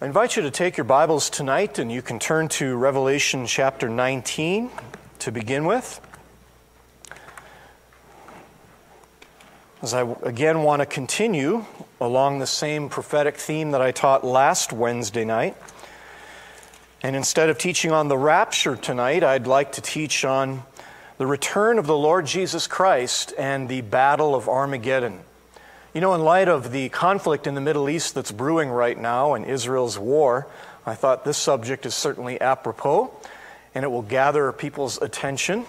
I invite you to take your Bibles tonight and you can turn to Revelation chapter 19 to begin with. As I again want to continue along the same prophetic theme that I taught last Wednesday night. And instead of teaching on the rapture tonight, I'd like to teach on the return of the Lord Jesus Christ and the battle of Armageddon. You know, in light of the conflict in the Middle East that's brewing right now and Israel's war, I thought this subject is certainly apropos and it will gather people's attention.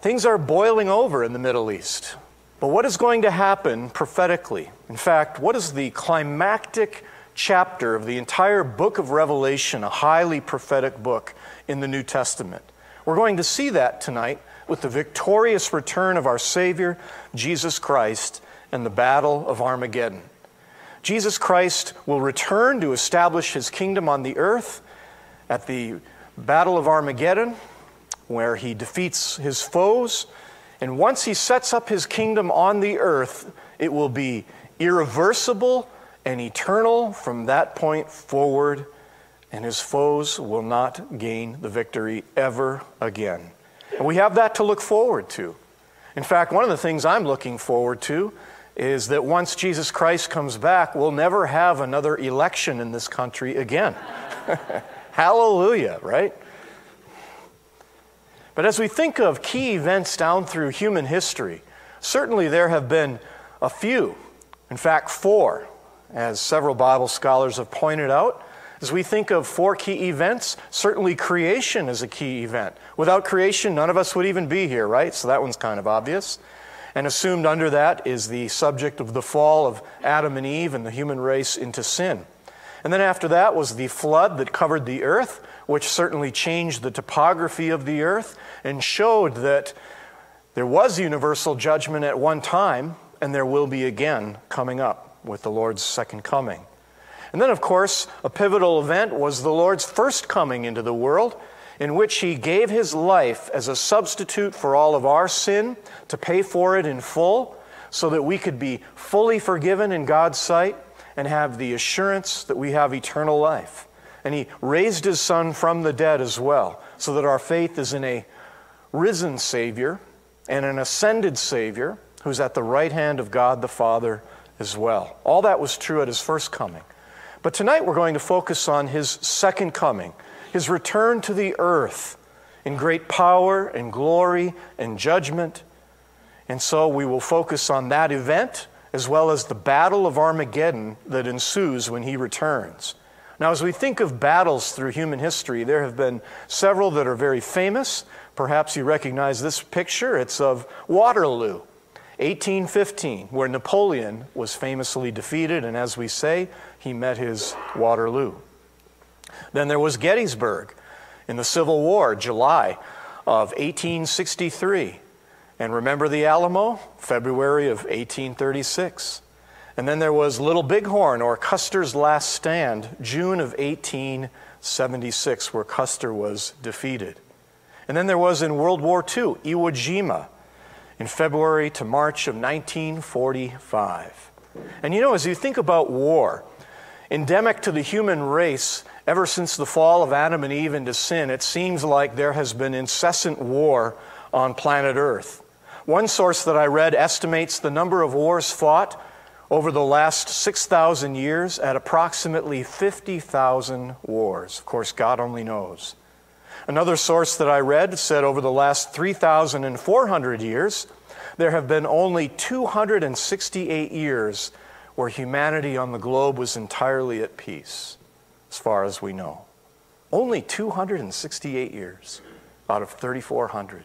Things are boiling over in the Middle East. But what is going to happen prophetically? In fact, what is the climactic chapter of the entire book of Revelation, a highly prophetic book in the New Testament? We're going to see that tonight with the victorious return of our Savior, Jesus Christ, and the battle of Armageddon. Jesus Christ will return to establish his kingdom on the earth at the Battle of Armageddon, where he defeats his foes and once he sets up his kingdom on the earth, it will be irreversible and eternal from that point forward, and his foes will not gain the victory ever again. And we have that to look forward to. In fact, one of the things I'm looking forward to is that once Jesus Christ comes back, we'll never have another election in this country again. Hallelujah, right? But as we think of key events down through human history, certainly there have been a few, in fact, four, as several Bible scholars have pointed out. As we think of four key events, certainly creation is a key event. Without creation, none of us would even be here, right? So that one's kind of obvious. And assumed under that is the subject of the fall of Adam and Eve and the human race into sin. And then after that was the flood that covered the earth, which certainly changed the topography of the earth and showed that there was universal judgment at one time, and there will be again coming up with the Lord's second coming. And then, of course, a pivotal event was the Lord's first coming into the world, in which he gave his life as a substitute for all of our sin to pay for it in full, so that we could be fully forgiven in God's sight and have the assurance that we have eternal life. And he raised his son from the dead as well, so that our faith is in a risen Savior and an ascended Savior who's at the right hand of God the Father as well. All that was true at his first coming. But tonight we're going to focus on his second coming, his return to the earth in great power and glory and judgment. And so we will focus on that event as well as the battle of Armageddon that ensues when he returns. Now, as we think of battles through human history, there have been several that are very famous. Perhaps you recognize this picture. It's of Waterloo, 1815, where Napoleon was famously defeated, and as we say, he met his Waterloo. Then there was Gettysburg in the Civil War, July of 1863. And remember the Alamo? February of 1836. And then there was Little Bighorn or Custer's Last Stand, June of 1876, where Custer was defeated. And then there was in World War II, Iwo Jima, in February to March of 1945. And you know, as you think about war, endemic to the human race, ever since the fall of Adam and Eve into sin, it seems like there has been incessant war on planet Earth. One source that I read estimates the number of wars fought over the last 6,000 years at approximately 50,000 wars. Of course, God only knows. Another source that I read said over the last 3,400 years, there have been only 268 years where humanity on the globe was entirely at peace, as far as we know. Only 268 years out of 3,400.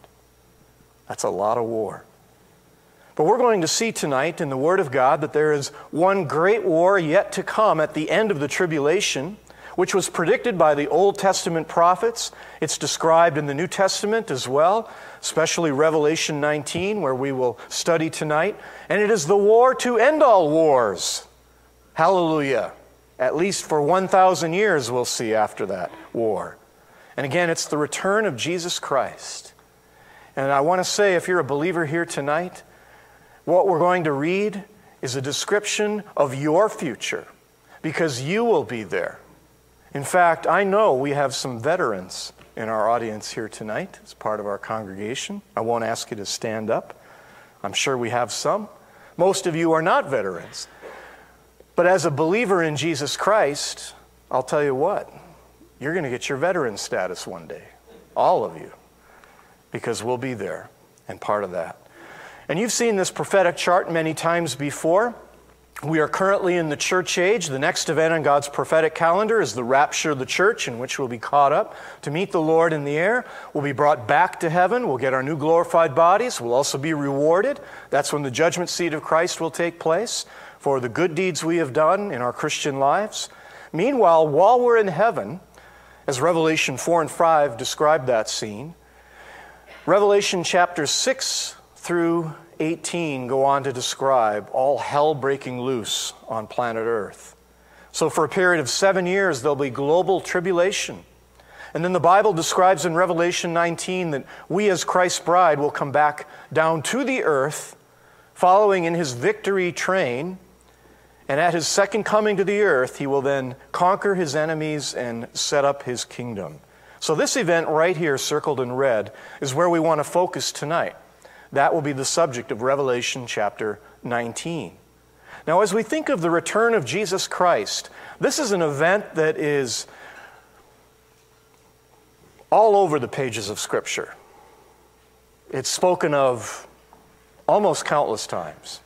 That's a lot of war. But we're going to see tonight in the Word of God that there is one great war yet to come at the end of the tribulation, which was predicted by the Old Testament prophets. It's described in the New Testament as well, especially Revelation 19, where we will study tonight. And it is the war to end all wars. Hallelujah. At least for 1,000 years, we'll see after that war. And again, it's the return of Jesus Christ. And I want to say, if you're a believer here tonight, what we're going to read is a description of your future because you will be there. In fact, I know we have some veterans in our audience here tonight as part of our congregation. I won't ask you to stand up. I'm sure we have some. Most of you are not veterans. But as a believer in Jesus Christ, I'll tell you what, you're going to get your veteran status one day. All of you. Because we'll be there and part of that. And you've seen this prophetic chart many times before. We are currently in the church age. The next event on God's prophetic calendar is the rapture of the church, in which we'll be caught up to meet the Lord in the air. We'll be brought back to heaven. We'll get our new glorified bodies. We'll also be rewarded. That's when the judgment seat of Christ will take place for the good deeds we have done in our Christian lives. Meanwhile, while we're in heaven, as Revelation 4 and 5 describe that scene, Revelation chapters 6 through 18 go on to describe all hell breaking loose on planet Earth. So, for a period of seven years, there'll be global tribulation. And then the Bible describes in Revelation 19 that we, as Christ's bride, will come back down to the earth, following in his victory train. And at his second coming to the earth, he will then conquer his enemies and set up his kingdom. So, this event right here, circled in red, is where we want to focus tonight. That will be the subject of Revelation chapter 19. Now, as we think of the return of Jesus Christ, this is an event that is all over the pages of Scripture. It's spoken of almost countless times.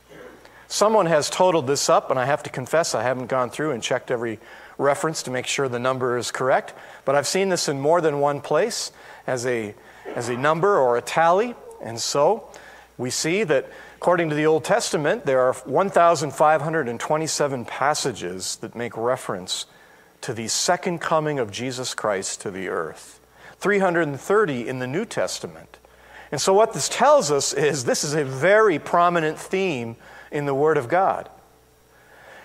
Someone has totaled this up, and I have to confess I haven't gone through and checked every reference to make sure the number is correct, but I've seen this in more than one place as a, as a number or a tally. And so we see that according to the Old Testament, there are 1,527 passages that make reference to the second coming of Jesus Christ to the earth, 330 in the New Testament. And so, what this tells us is this is a very prominent theme in the Word of God.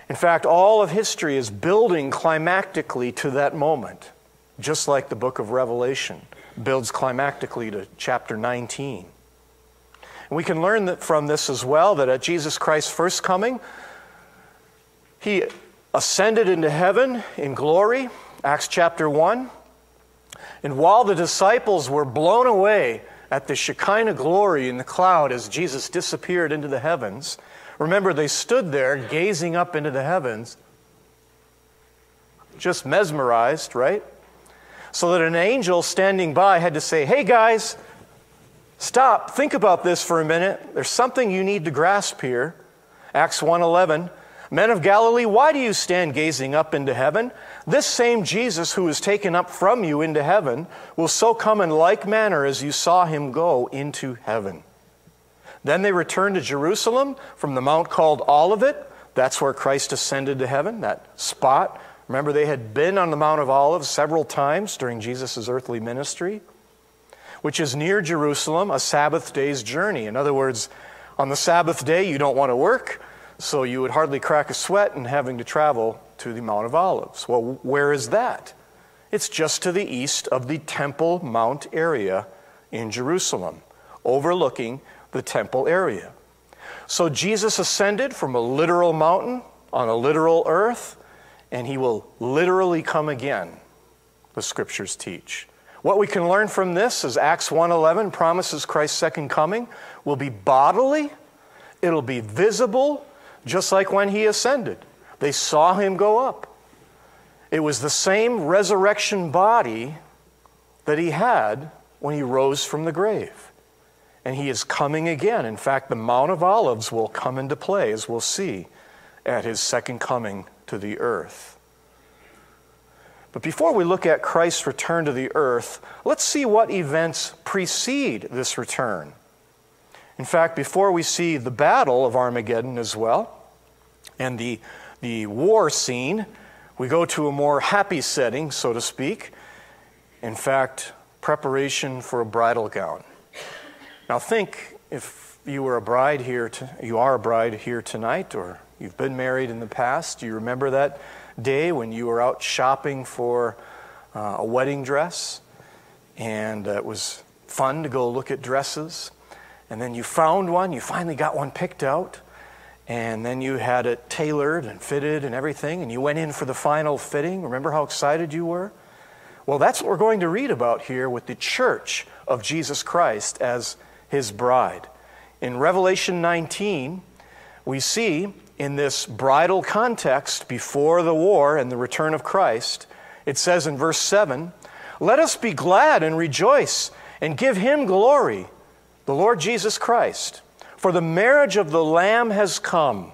In fact, all of history is building climactically to that moment, just like the book of Revelation builds climactically to chapter 19. And we can learn from this as well that at Jesus Christ's first coming, he ascended into heaven in glory, Acts chapter 1. And while the disciples were blown away at the Shekinah glory in the cloud as Jesus disappeared into the heavens, remember they stood there gazing up into the heavens, just mesmerized, right? So that an angel standing by had to say, Hey guys, Stop, think about this for a minute. There's something you need to grasp here. Acts 1:11. Men of Galilee, why do you stand gazing up into heaven? This same Jesus who was taken up from you into heaven will so come in like manner as you saw him go into heaven. Then they returned to Jerusalem from the mount called Olivet. That's where Christ ascended to heaven, that spot. Remember, they had been on the Mount of Olives several times during Jesus' earthly ministry which is near Jerusalem, a Sabbath day's journey. In other words, on the Sabbath day, you don't want to work, so you would hardly crack a sweat in having to travel to the Mount of Olives. Well, where is that? It's just to the east of the Temple Mount area in Jerusalem, overlooking the temple area. So Jesus ascended from a literal mountain on a literal earth, and he will literally come again, the scriptures teach. What we can learn from this is Acts 1:11 promises Christ's second coming will be bodily, it'll be visible, just like when he ascended. They saw him go up. It was the same resurrection body that he had when he rose from the grave. And he is coming again. In fact, the Mount of Olives will come into play, as we'll see, at his second coming to the earth. But before we look at Christ's return to the earth, let's see what events precede this return. In fact, before we see the battle of Armageddon as well, and the, the war scene, we go to a more happy setting, so to speak. In fact, preparation for a bridal gown. Now, think if you were a bride here, to, you are a bride here tonight, or you've been married in the past, do you remember that day when you were out shopping for uh, a wedding dress, and uh, it was fun to go look at dresses. And then you found one, you finally got one picked out, and then you had it tailored and fitted and everything, and you went in for the final fitting. Remember how excited you were? Well, that's what we're going to read about here with the church of Jesus Christ as his bride. In Revelation 19, we see in this bridal context before the war and the return of Christ, it says in verse 7 Let us be glad and rejoice and give him glory, the Lord Jesus Christ. For the marriage of the Lamb has come,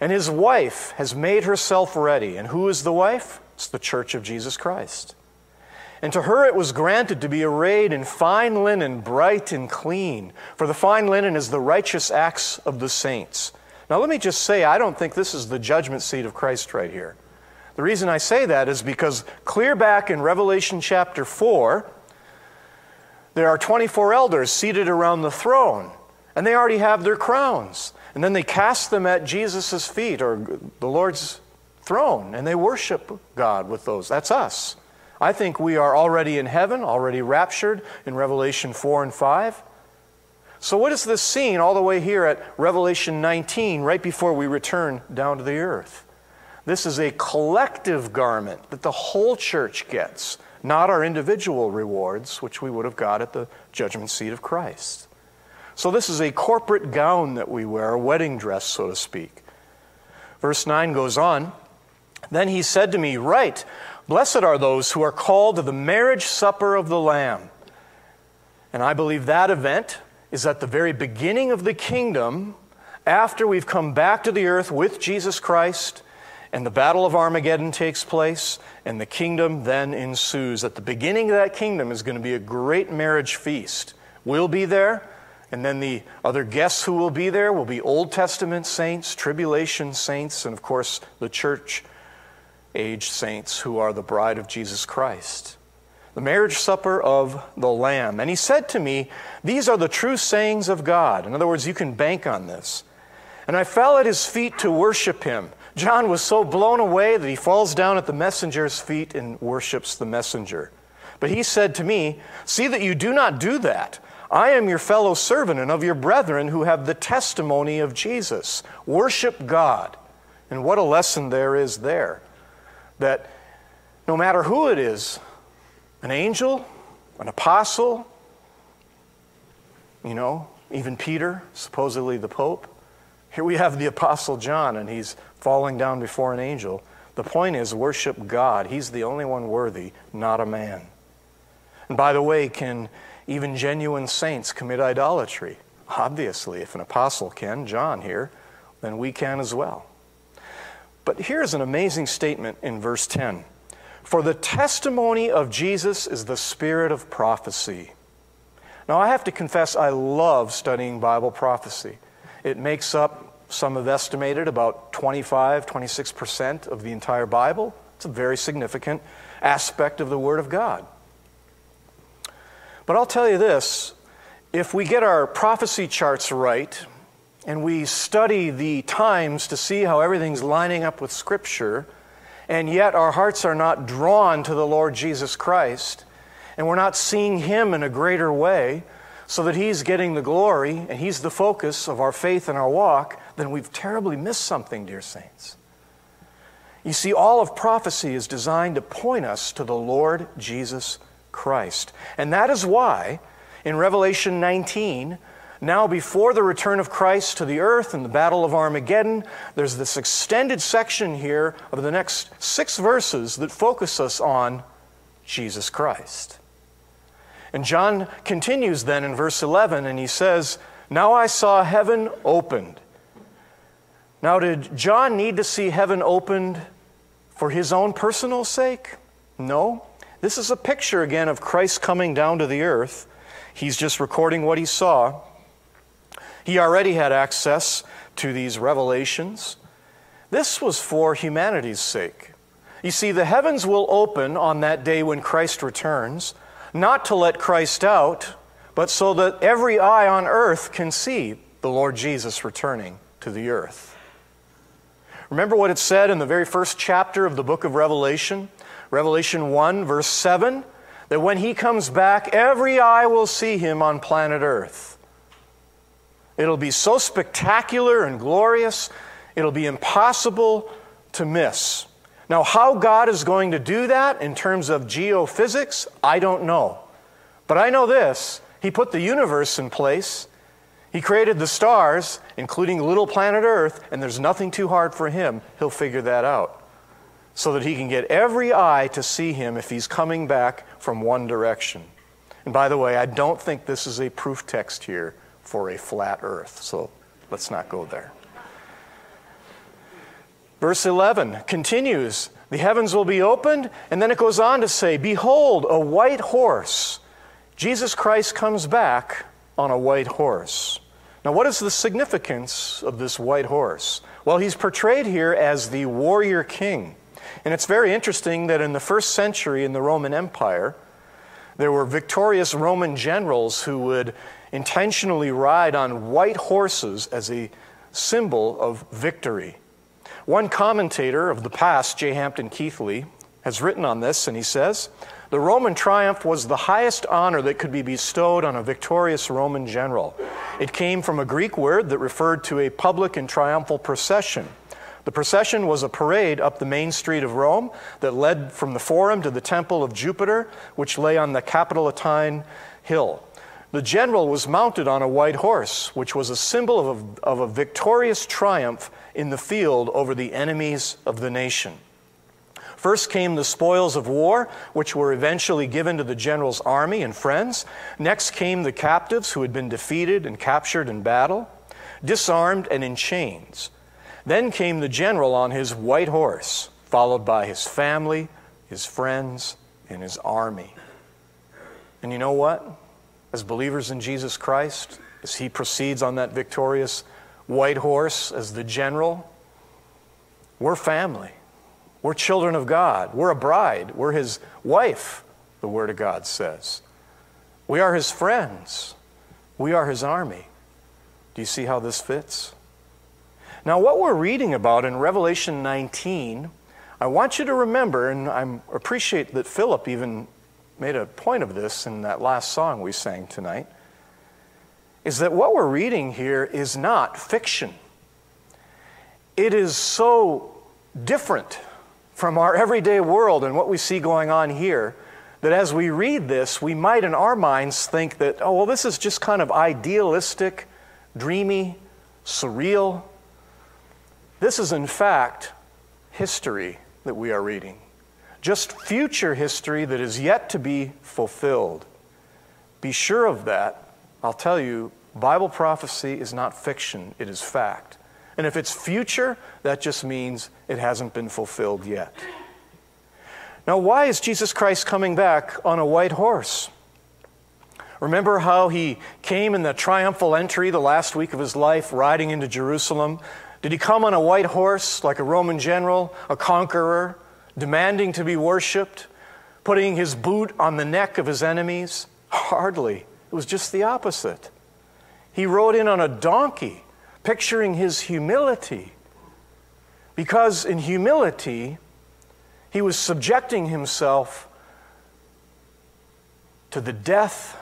and his wife has made herself ready. And who is the wife? It's the church of Jesus Christ. And to her it was granted to be arrayed in fine linen, bright and clean, for the fine linen is the righteous acts of the saints. Now, let me just say, I don't think this is the judgment seat of Christ right here. The reason I say that is because clear back in Revelation chapter 4, there are 24 elders seated around the throne, and they already have their crowns. And then they cast them at Jesus' feet or the Lord's throne, and they worship God with those. That's us. I think we are already in heaven, already raptured in Revelation 4 and 5. So, what is this scene all the way here at Revelation 19, right before we return down to the earth? This is a collective garment that the whole church gets, not our individual rewards, which we would have got at the judgment seat of Christ. So, this is a corporate gown that we wear, a wedding dress, so to speak. Verse 9 goes on Then he said to me, Write, blessed are those who are called to the marriage supper of the Lamb. And I believe that event is at the very beginning of the kingdom, after we've come back to the earth with Jesus Christ, and the Battle of Armageddon takes place, and the kingdom then ensues. At the beginning of that kingdom is going to be a great marriage feast. We'll be there, and then the other guests who will be there will be Old Testament saints, tribulation saints, and of course the church age saints who are the bride of Jesus Christ the marriage supper of the Lamb. And he said to me, These are the true sayings of God. In other words, you can bank on this. And I fell at his feet to worship him. John was so blown away that he falls down at the messenger's feet and worships the messenger. But he said to me, See that you do not do that. I am your fellow servant and of your brethren who have the testimony of Jesus. Worship God. And what a lesson there is there. That no matter who it is, an angel, an apostle, you know, even Peter, supposedly the Pope. Here we have the Apostle John, and he's falling down before an angel. The point is, worship God. He's the only one worthy, not a man. And by the way, can even genuine saints commit idolatry? Obviously, if an apostle can, John here, then we can as well. But here's an amazing statement in verse 10 for the testimony of Jesus is the spirit of prophecy. Now, I have to confess, I love studying Bible prophecy. It makes up, some have estimated, about 25, 26% of the entire Bible. It's a very significant aspect of the Word of God. But I'll tell you this if we get our prophecy charts right, and we study the times to see how everything's lining up with Scripture, and yet our hearts are not drawn to the Lord Jesus Christ, and we're not seeing Him in a greater way, so that He's getting the glory and He's the focus of our faith and our walk, then we've terribly missed something, dear saints. You see, all of prophecy is designed to point us to the Lord Jesus Christ. And that is why, in Revelation 19, now, before the return of Christ to the earth and the Battle of Armageddon, there's this extended section here of the next six verses that focus us on Jesus Christ. And John continues then in verse 11, and he says, Now I saw heaven opened. Now, did John need to see heaven opened for his own personal sake? No. This is a picture again of Christ coming down to the earth. He's just recording what he saw. He already had access to these revelations. This was for humanity's sake. You see, the heavens will open on that day when Christ returns, not to let Christ out, but so that every eye on earth can see the Lord Jesus returning to the earth. Remember what it said in the very first chapter of the book of Revelation? Revelation 1, verse 7 that when he comes back, every eye will see him on planet earth. It'll be so spectacular and glorious, it'll be impossible to miss. Now, how God is going to do that in terms of geophysics, I don't know. But I know this He put the universe in place, He created the stars, including little planet Earth, and there's nothing too hard for Him. He'll figure that out so that He can get every eye to see Him if He's coming back from one direction. And by the way, I don't think this is a proof text here for a flat earth, so let's not go there. Verse 11 continues The heavens will be opened, and then it goes on to say, Behold, a white horse. Jesus Christ comes back on a white horse. Now, what is the significance of this white horse? Well, he's portrayed here as the warrior king. And it's very interesting that in the first century in the Roman Empire, there were victorious Roman generals who would intentionally ride on white horses as a symbol of victory. One commentator of the past, J. Hampton Keathley, has written on this, and he says The Roman triumph was the highest honor that could be bestowed on a victorious Roman general. It came from a Greek word that referred to a public and triumphal procession. The procession was a parade up the main street of Rome that led from the Forum to the Temple of Jupiter, which lay on the Capitoline Hill. The general was mounted on a white horse, which was a symbol of a, of a victorious triumph in the field over the enemies of the nation. First came the spoils of war, which were eventually given to the general's army and friends. Next came the captives who had been defeated and captured in battle, disarmed and in chains. Then came the general on his white horse, followed by his family, his friends, and his army. And you know what? As believers in Jesus Christ, as he proceeds on that victorious white horse as the general, we're family. We're children of God. We're a bride. We're his wife, the Word of God says. We are his friends. We are his army. Do you see how this fits? Now, what we're reading about in Revelation 19, I want you to remember, and I appreciate that Philip even made a point of this in that last song we sang tonight, is that what we're reading here is not fiction. It is so different from our everyday world and what we see going on here that as we read this, we might in our minds think that, oh, well, this is just kind of idealistic, dreamy, surreal. This is, in fact, history that we are reading, just future history that is yet to be fulfilled. Be sure of that. I'll tell you, Bible prophecy is not fiction, it is fact. And if it's future, that just means it hasn't been fulfilled yet. Now, why is Jesus Christ coming back on a white horse? Remember how he came in the triumphal entry the last week of his life, riding into Jerusalem, did he come on a white horse like a Roman general, a conqueror, demanding to be worshiped, putting his boot on the neck of his enemies? Hardly. It was just the opposite. He rode in on a donkey, picturing his humility. Because in humility, he was subjecting himself to the death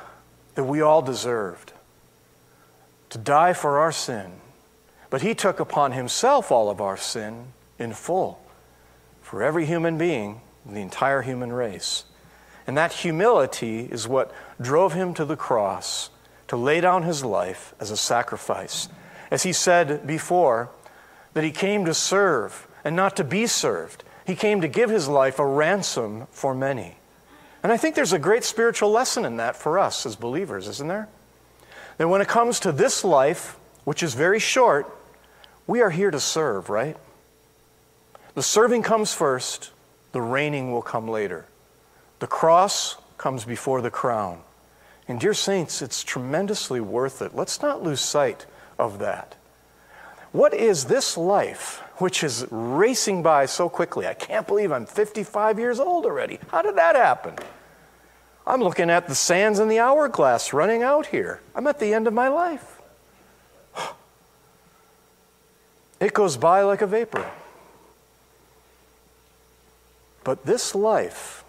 that we all deserved, to die for our sin but he took upon himself all of our sin in full for every human being, the entire human race. And that humility is what drove him to the cross to lay down his life as a sacrifice. As he said before, that he came to serve and not to be served. He came to give his life a ransom for many. And I think there's a great spiritual lesson in that for us as believers, isn't there? That when it comes to this life, which is very short, we are here to serve, right? The serving comes first, the reigning will come later. The cross comes before the crown. And, dear saints, it's tremendously worth it. Let's not lose sight of that. What is this life, which is racing by so quickly? I can't believe I'm 55 years old already. How did that happen? I'm looking at the sands in the hourglass running out here. I'm at the end of my life. It goes by like a vapor. But this life,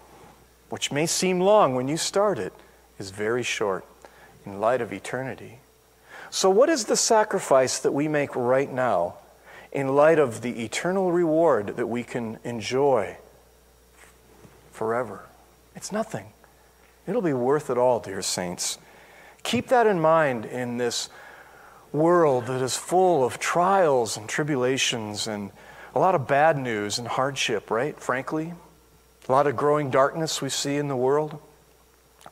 which may seem long when you start it, is very short in light of eternity. So, what is the sacrifice that we make right now in light of the eternal reward that we can enjoy forever? It's nothing. It'll be worth it all, dear saints. Keep that in mind in this world that is full of trials and tribulations and a lot of bad news and hardship, right? Frankly, a lot of growing darkness we see in the world.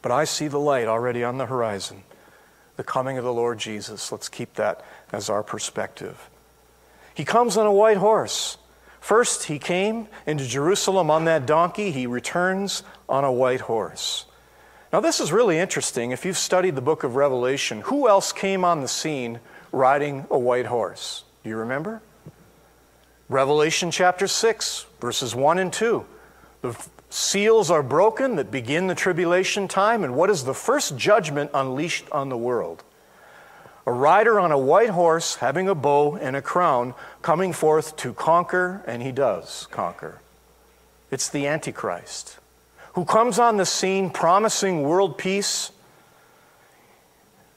But I see the light already on the horizon the coming of the Lord Jesus. Let's keep that as our perspective. He comes on a white horse. First, he came into Jerusalem on that donkey. He returns on a white horse. Now, this is really interesting. If you've studied the book of Revelation, who else came on the scene riding a white horse? Do you remember? Revelation chapter 6, verses 1 and 2. The seals are broken that begin the tribulation time, and what is the first judgment unleashed on the world? A rider on a white horse, having a bow and a crown, coming forth to conquer, and he does conquer. It's the Antichrist, who comes on the scene promising world peace,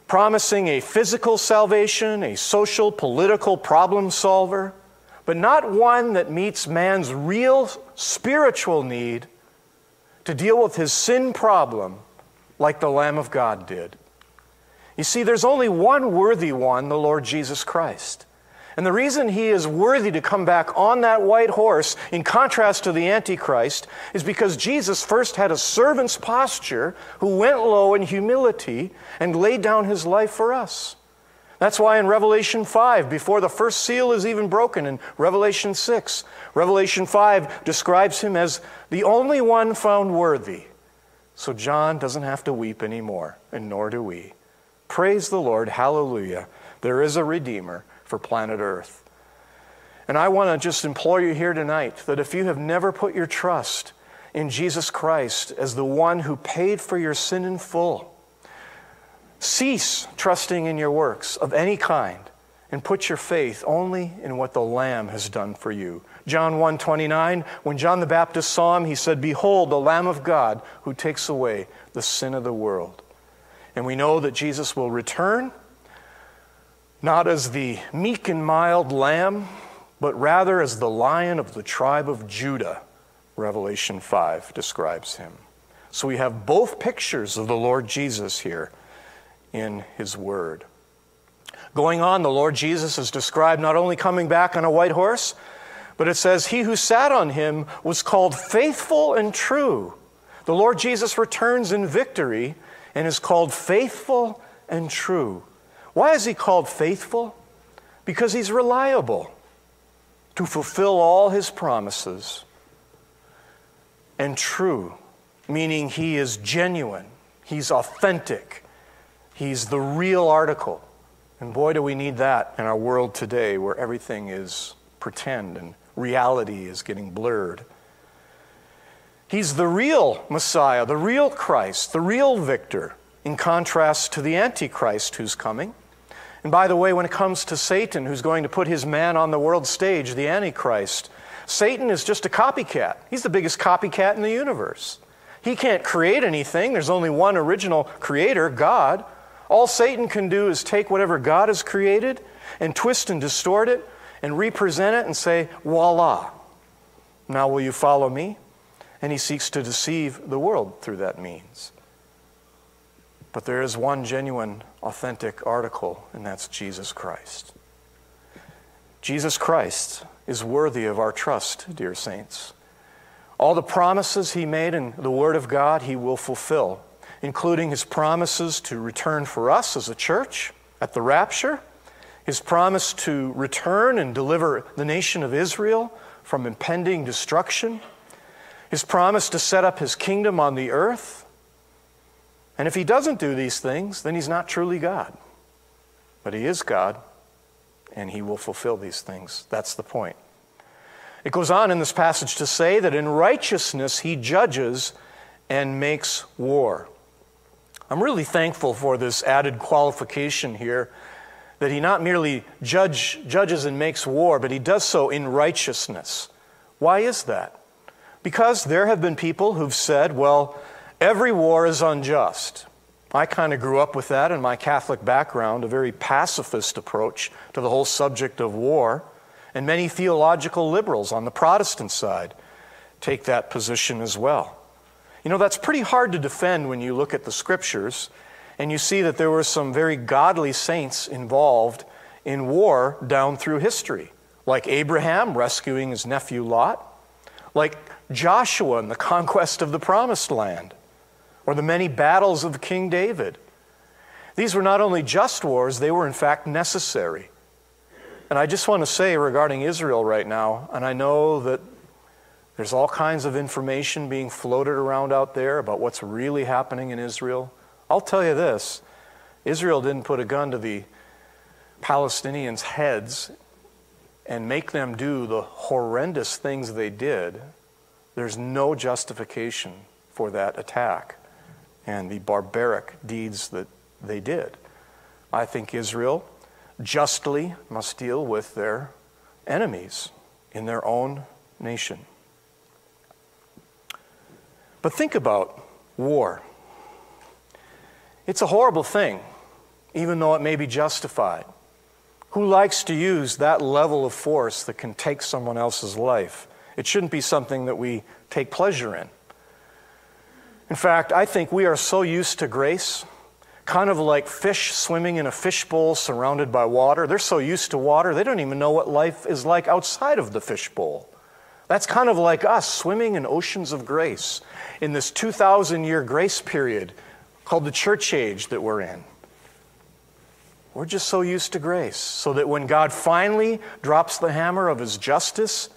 promising a physical salvation, a social, political problem solver but not one that meets man's real spiritual need to deal with his sin problem like the Lamb of God did. You see, there's only one worthy one, the Lord Jesus Christ. And the reason he is worthy to come back on that white horse, in contrast to the Antichrist, is because Jesus first had a servant's posture who went low in humility and laid down his life for us. That's why in Revelation 5, before the first seal is even broken, in Revelation 6, Revelation 5 describes him as the only one found worthy. So John doesn't have to weep anymore, and nor do we. Praise the Lord. Hallelujah. There is a Redeemer for planet Earth. And I want to just implore you here tonight that if you have never put your trust in Jesus Christ as the one who paid for your sin in full, Cease trusting in your works of any kind and put your faith only in what the Lamb has done for you. John 1 29, when John the Baptist saw him, he said, Behold, the Lamb of God who takes away the sin of the world. And we know that Jesus will return, not as the meek and mild lamb, but rather as the lion of the tribe of Judah. Revelation 5 describes him. So we have both pictures of the Lord Jesus here in His Word. Going on, the Lord Jesus is described not only coming back on a white horse, but it says, He who sat on him was called faithful and true. The Lord Jesus returns in victory and is called faithful and true. Why is he called faithful? Because he's reliable to fulfill all his promises. And true, meaning he is genuine, he's authentic, He's the real article. And boy, do we need that in our world today where everything is pretend and reality is getting blurred. He's the real Messiah, the real Christ, the real victor, in contrast to the Antichrist who's coming. And by the way, when it comes to Satan, who's going to put his man on the world stage, the Antichrist, Satan is just a copycat. He's the biggest copycat in the universe. He can't create anything, there's only one original creator, God. All Satan can do is take whatever God has created and twist and distort it and represent it and say, voila, now will you follow me? And he seeks to deceive the world through that means. But there is one genuine, authentic article, and that's Jesus Christ. Jesus Christ is worthy of our trust, dear saints. All the promises he made in the Word of God, he will fulfill including his promises to return for us as a church at the rapture, his promise to return and deliver the nation of Israel from impending destruction, his promise to set up his kingdom on the earth. And if he doesn't do these things, then he's not truly God. But he is God, and he will fulfill these things. That's the point. It goes on in this passage to say that in righteousness he judges and makes war. I'm really thankful for this added qualification here that he not merely judge, judges and makes war, but he does so in righteousness. Why is that? Because there have been people who've said, well, every war is unjust. I kind of grew up with that in my Catholic background, a very pacifist approach to the whole subject of war. And many theological liberals on the Protestant side take that position as well. You know, that's pretty hard to defend when you look at the scriptures and you see that there were some very godly saints involved in war down through history, like Abraham rescuing his nephew Lot, like Joshua in the conquest of the promised land, or the many battles of King David. These were not only just wars, they were in fact necessary. And I just want to say regarding Israel right now, and I know that there's all kinds of information being floated around out there about what's really happening in Israel. I'll tell you this Israel didn't put a gun to the Palestinians' heads and make them do the horrendous things they did. There's no justification for that attack and the barbaric deeds that they did. I think Israel justly must deal with their enemies in their own nation. But think about war. It's a horrible thing, even though it may be justified. Who likes to use that level of force that can take someone else's life? It shouldn't be something that we take pleasure in. In fact, I think we are so used to grace, kind of like fish swimming in a fishbowl surrounded by water. They're so used to water, they don't even know what life is like outside of the fishbowl. That's kind of like us swimming in oceans of grace in this 2,000 year grace period called the church age that we're in. We're just so used to grace, so that when God finally drops the hammer of his justice,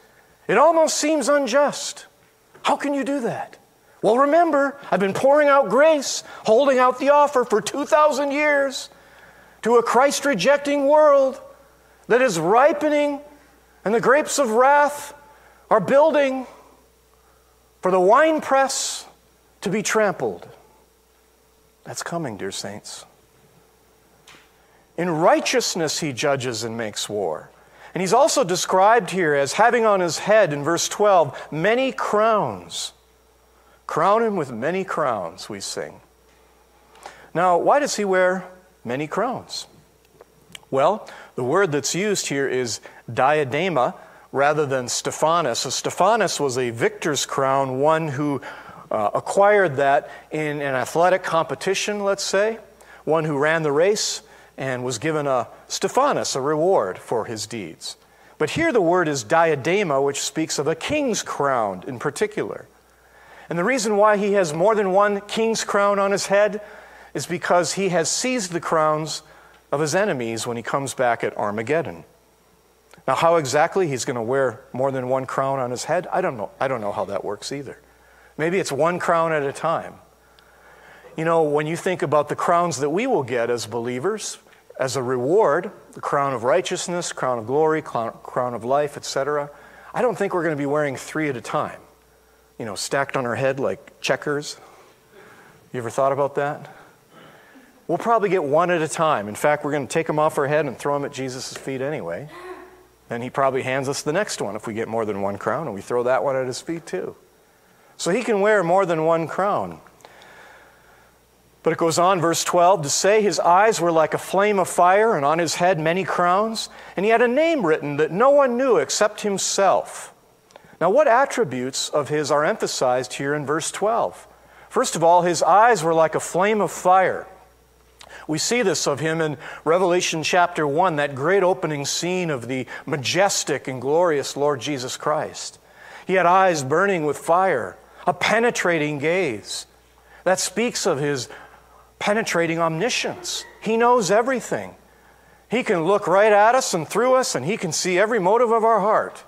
it almost seems unjust. How can you do that? Well, remember, I've been pouring out grace, holding out the offer for 2,000 years to a Christ rejecting world that is ripening, and the grapes of wrath are building for the winepress to be trampled. That's coming, dear saints. In righteousness, he judges and makes war. And he's also described here as having on his head, in verse 12, many crowns. Crown him with many crowns, we sing. Now, why does he wear many crowns? Well, the word that's used here is diadema rather than stephanos. So stephanos was a victor's crown, one who uh, acquired that in an athletic competition, let's say, one who ran the race and was given a stephanos, a reward for his deeds. But here the word is diadema, which speaks of a king's crown in particular. And the reason why he has more than one king's crown on his head is because he has seized the crowns of his enemies when he comes back at Armageddon. Now, how exactly he's going to wear more than one crown on his head, I don't know. I don't know how that works either. Maybe it's one crown at a time. You know, when you think about the crowns that we will get as believers, as a reward, the crown of righteousness, crown of glory, crown of life, etc., I don't think we're going to be wearing three at a time you know, stacked on our head like checkers. You ever thought about that? We'll probably get one at a time. In fact, we're going to take them off our head and throw them at Jesus' feet anyway. Then he probably hands us the next one if we get more than one crown, and we throw that one at his feet too. So he can wear more than one crown. But it goes on, verse 12, to say his eyes were like a flame of fire, and on his head many crowns, and he had a name written that no one knew except himself. Now, what attributes of his are emphasized here in verse 12? First of all, his eyes were like a flame of fire. We see this of him in Revelation chapter 1, that great opening scene of the majestic and glorious Lord Jesus Christ. He had eyes burning with fire, a penetrating gaze. That speaks of his penetrating omniscience. He knows everything. He can look right at us and through us, and he can see every motive of our heart.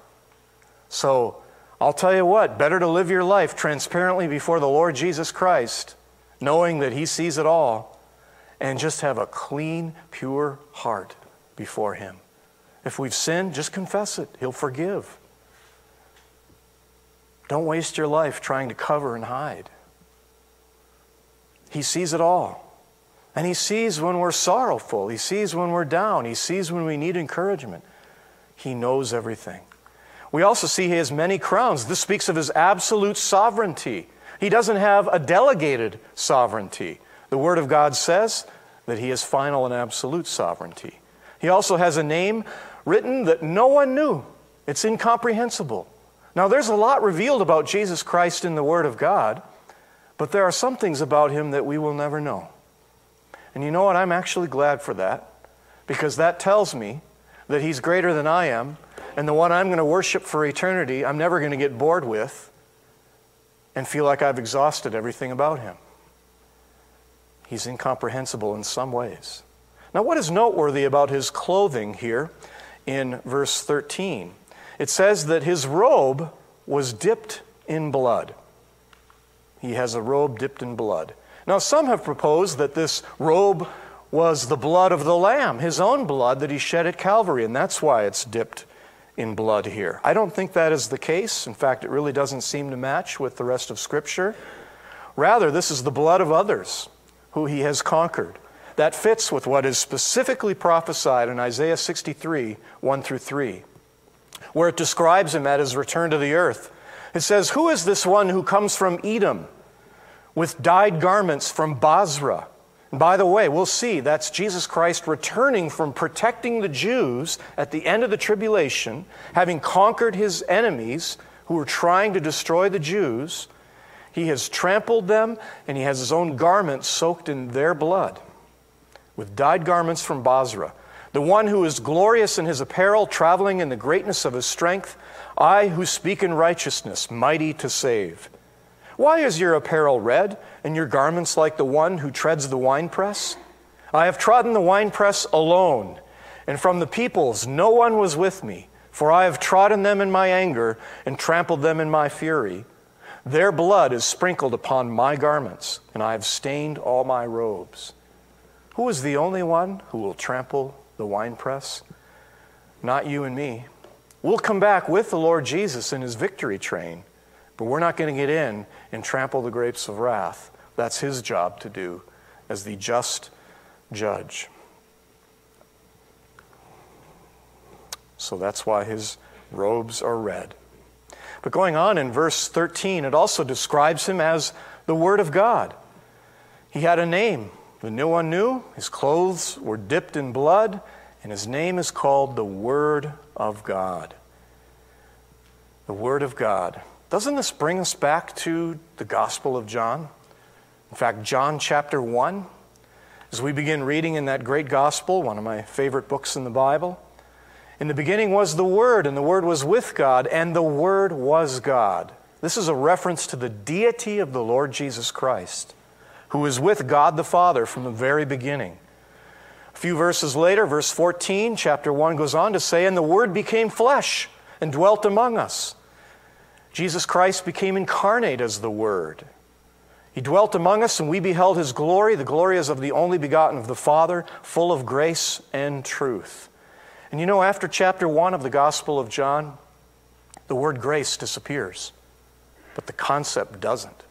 So I'll tell you what, better to live your life transparently before the Lord Jesus Christ, knowing that He sees it all, and just have a clean, pure heart before Him. If we've sinned, just confess it. He'll forgive. Don't waste your life trying to cover and hide. He sees it all. And He sees when we're sorrowful. He sees when we're down. He sees when we need encouragement. He knows everything. We also see he has many crowns. This speaks of his absolute sovereignty. He doesn't have a delegated sovereignty. The Word of God says that He has final and absolute sovereignty. He also has a name written that no one knew. It's incomprehensible. Now, there's a lot revealed about Jesus Christ in the Word of God, but there are some things about Him that we will never know. And you know what? I'm actually glad for that, because that tells me that He's greater than I am, and the one I'm going to worship for eternity, I'm never going to get bored with and feel like I've exhausted everything about Him. He's incomprehensible in some ways. Now, what is noteworthy about his clothing here in verse 13? It says that his robe was dipped in blood. He has a robe dipped in blood. Now, some have proposed that this robe was the blood of the Lamb, his own blood that he shed at Calvary, and that's why it's dipped in blood here. I don't think that is the case. In fact, it really doesn't seem to match with the rest of Scripture. Rather, this is the blood of others who he has conquered. That fits with what is specifically prophesied in Isaiah 63 1 through 3, where it describes him at his return to the earth. It says, Who is this one who comes from Edom with dyed garments from Bozrah? And by the way, we'll see that's Jesus Christ returning from protecting the Jews at the end of the tribulation, having conquered his enemies who were trying to destroy the Jews. He has trampled them, and he has his own garments soaked in their blood, with dyed garments from Bozrah. The one who is glorious in his apparel, traveling in the greatness of his strength, I who speak in righteousness, mighty to save. Why is your apparel red, and your garments like the one who treads the winepress? I have trodden the winepress alone, and from the peoples no one was with me, for I have trodden them in my anger and trampled them in my fury. Their blood is sprinkled upon my garments, and I have stained all my robes. Who is the only one who will trample the winepress? Not you and me. We'll come back with the Lord Jesus in his victory train, but we're not going to get in and trample the grapes of wrath. That's his job to do as the just judge. So that's why his robes are red. But going on in verse 13, it also describes him as the Word of God. He had a name that no one knew. His clothes were dipped in blood, and his name is called the Word of God. The Word of God. Doesn't this bring us back to the Gospel of John? In fact, John chapter 1, as we begin reading in that great Gospel, one of my favorite books in the Bible, in the beginning was the Word, and the Word was with God, and the Word was God. This is a reference to the deity of the Lord Jesus Christ, who is with God the Father from the very beginning. A few verses later, verse 14, chapter 1 goes on to say, And the Word became flesh and dwelt among us. Jesus Christ became incarnate as the Word. He dwelt among us, and we beheld his glory. The glory is of the only begotten of the Father, full of grace and truth. And you know, after chapter 1 of the Gospel of John, the word grace disappears, but the concept doesn't.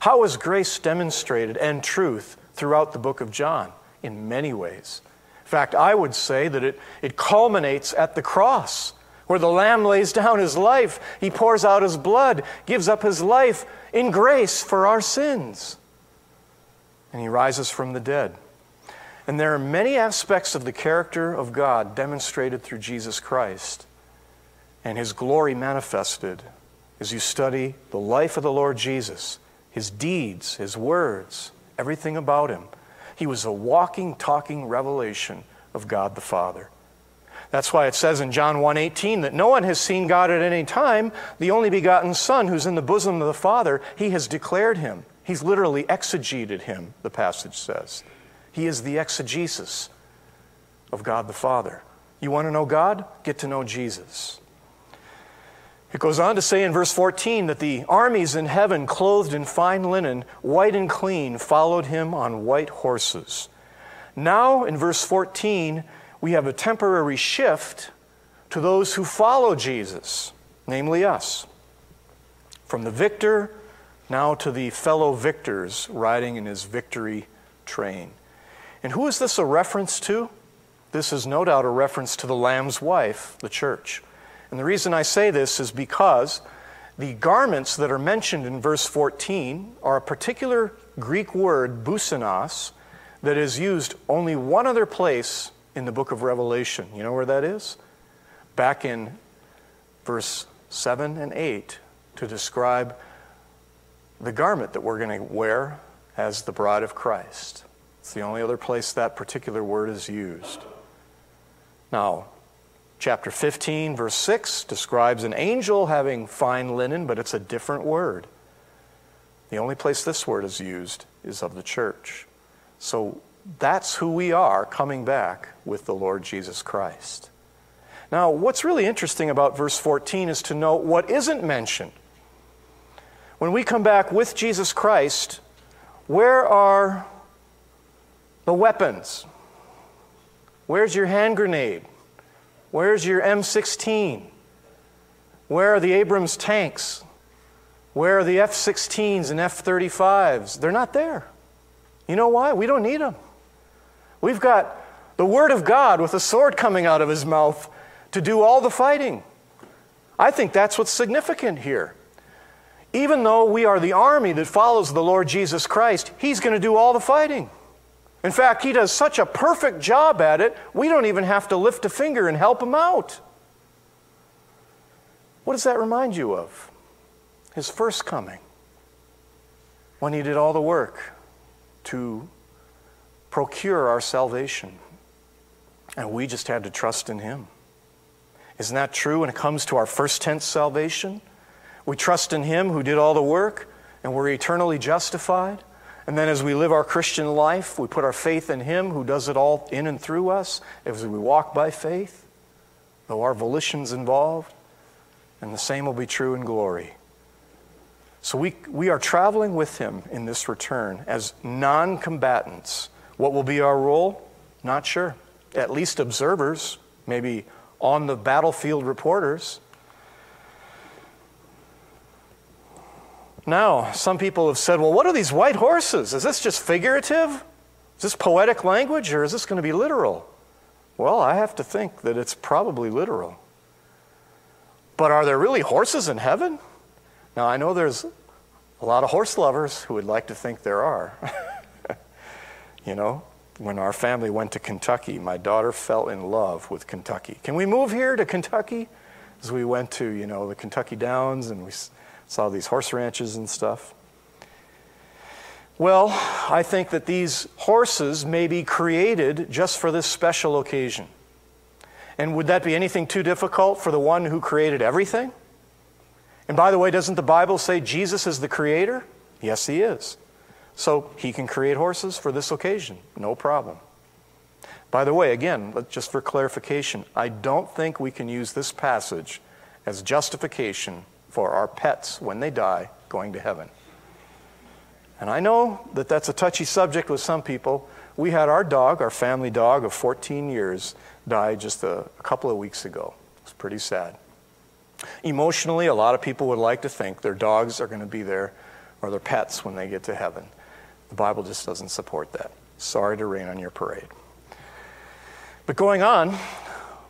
How is grace demonstrated and truth throughout the book of John? In many ways. In fact, I would say that it, it culminates at the cross, where the Lamb lays down his life. He pours out his blood, gives up his life in grace for our sins. And he rises from the dead. And there are many aspects of the character of God demonstrated through Jesus Christ and his glory manifested as you study the life of the Lord Jesus, his deeds, his words, everything about him. He was a walking, talking revelation of God the Father. That's why it says in John 1:18 that no one has seen God at any time, the only begotten Son who's in the bosom of the Father, he has declared him. He's literally exegeted him, the passage says. He is the exegesis of God the Father. You want to know God? Get to know Jesus. It goes on to say in verse 14 that the armies in heaven, clothed in fine linen, white and clean, followed him on white horses. Now, in verse 14, we have a temporary shift to those who follow Jesus, namely us. From the victor now to the fellow victors riding in his victory train. And who is this a reference to? This is no doubt a reference to the Lamb's wife, the church. And the reason I say this is because The garments that are mentioned in verse 14 are a particular Greek word, byssinos, that is used only one other place in the book of Revelation. You know where that is? Back in verse 7 and 8 to describe the garment that we're going to wear as the bride of Christ. The only other place that particular word is used. Now, chapter 15, verse 6 describes an angel having fine linen, but it's a different word. The only place this word is used is of the church. So that's who we are coming back with the Lord Jesus Christ. Now, what's really interesting about verse 14 is to note what isn't mentioned. When we come back with Jesus Christ, where are the weapons? Where's your hand grenade? Where's your M16? Where are the Abrams tanks? Where are the F 16s and F 35s? They're not there. You know why? We don't need them. We've got the Word of God with a sword coming out of his mouth to do all the fighting. I think that's what's significant here. Even though we are the army that follows the Lord Jesus Christ, he's going to do all the fighting. In fact, he does such a perfect job at it, we don't even have to lift a finger and help him out. What does that remind you of? His first coming, when he did all the work to procure our salvation. And we just had to trust in him. Isn't that true when it comes to our first tense salvation? We trust in him who did all the work, and we're eternally justified. And then as we live our Christian life, we put our faith in Him who does it all in and through us as we walk by faith, though our volition's involved. And the same will be true in glory. So we, we are traveling with Him in this return as non combatants. What will be our role? Not sure. At least observers, maybe on the battlefield reporters. Now, some people have said, well, what are these white horses? Is this just figurative? Is this poetic language or is this going to be literal? Well, I have to think that it's probably literal. But are there really horses in heaven? Now, I know there's a lot of horse lovers who would like to think there are. you know, when our family went to Kentucky, my daughter fell in love with Kentucky. Can we move here to Kentucky? As we went to, you know, the Kentucky Downs and we saw these horse ranches and stuff. Well, I think that these horses may be created just for this special occasion. And would that be anything too difficult for the one who created everything? And by the way, doesn't the Bible say Jesus is the creator? Yes, he is. So he can create horses for this occasion, no problem. By the way, again, just for clarification, I don't think we can use this passage as justification for our pets when they die going to heaven. And I know that that's a touchy subject with some people. We had our dog, our family dog of 14 years, die just a, a couple of weeks ago. It's pretty sad. Emotionally, a lot of people would like to think their dogs are going to be there or their pets when they get to heaven. The Bible just doesn't support that. Sorry to rain on your parade. But going on,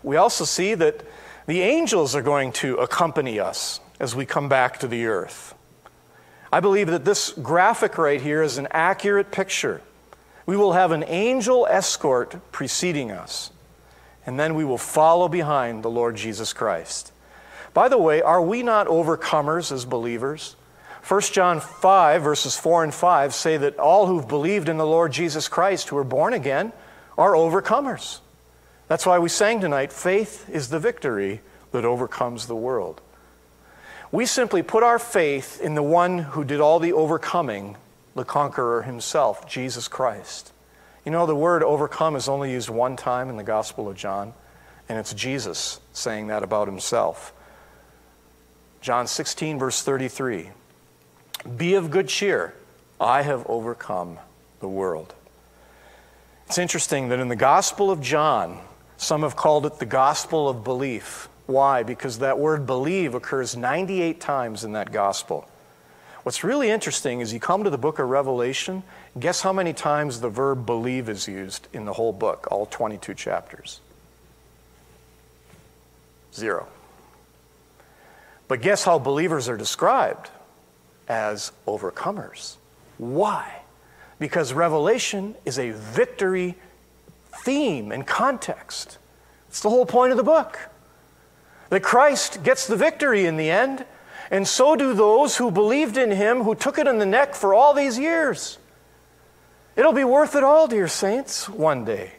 we also see that the angels are going to accompany us as we come back to the earth. I believe that this graphic right here is an accurate picture. We will have an angel escort preceding us, and then we will follow behind the Lord Jesus Christ. By the way, are we not overcomers as believers? 1 John 5, verses 4 and 5 say that all who've believed in the Lord Jesus Christ, who are born again, are overcomers. That's why we sang tonight faith is the victory that overcomes the world. We simply put our faith in the one who did all the overcoming, the conqueror himself, Jesus Christ. You know, the word overcome is only used one time in the Gospel of John, and it's Jesus saying that about himself. John 16, verse 33 Be of good cheer, I have overcome the world. It's interesting that in the Gospel of John, some have called it the gospel of belief. Why? Because that word believe occurs 98 times in that gospel. What's really interesting is you come to the book of Revelation, guess how many times the verb believe is used in the whole book, all 22 chapters? Zero. But guess how believers are described? As overcomers. Why? Because Revelation is a victory theme and context. It's the whole point of the book. That Christ gets the victory in the end, and so do those who believed in him, who took it in the neck for all these years. It'll be worth it all, dear saints, one day.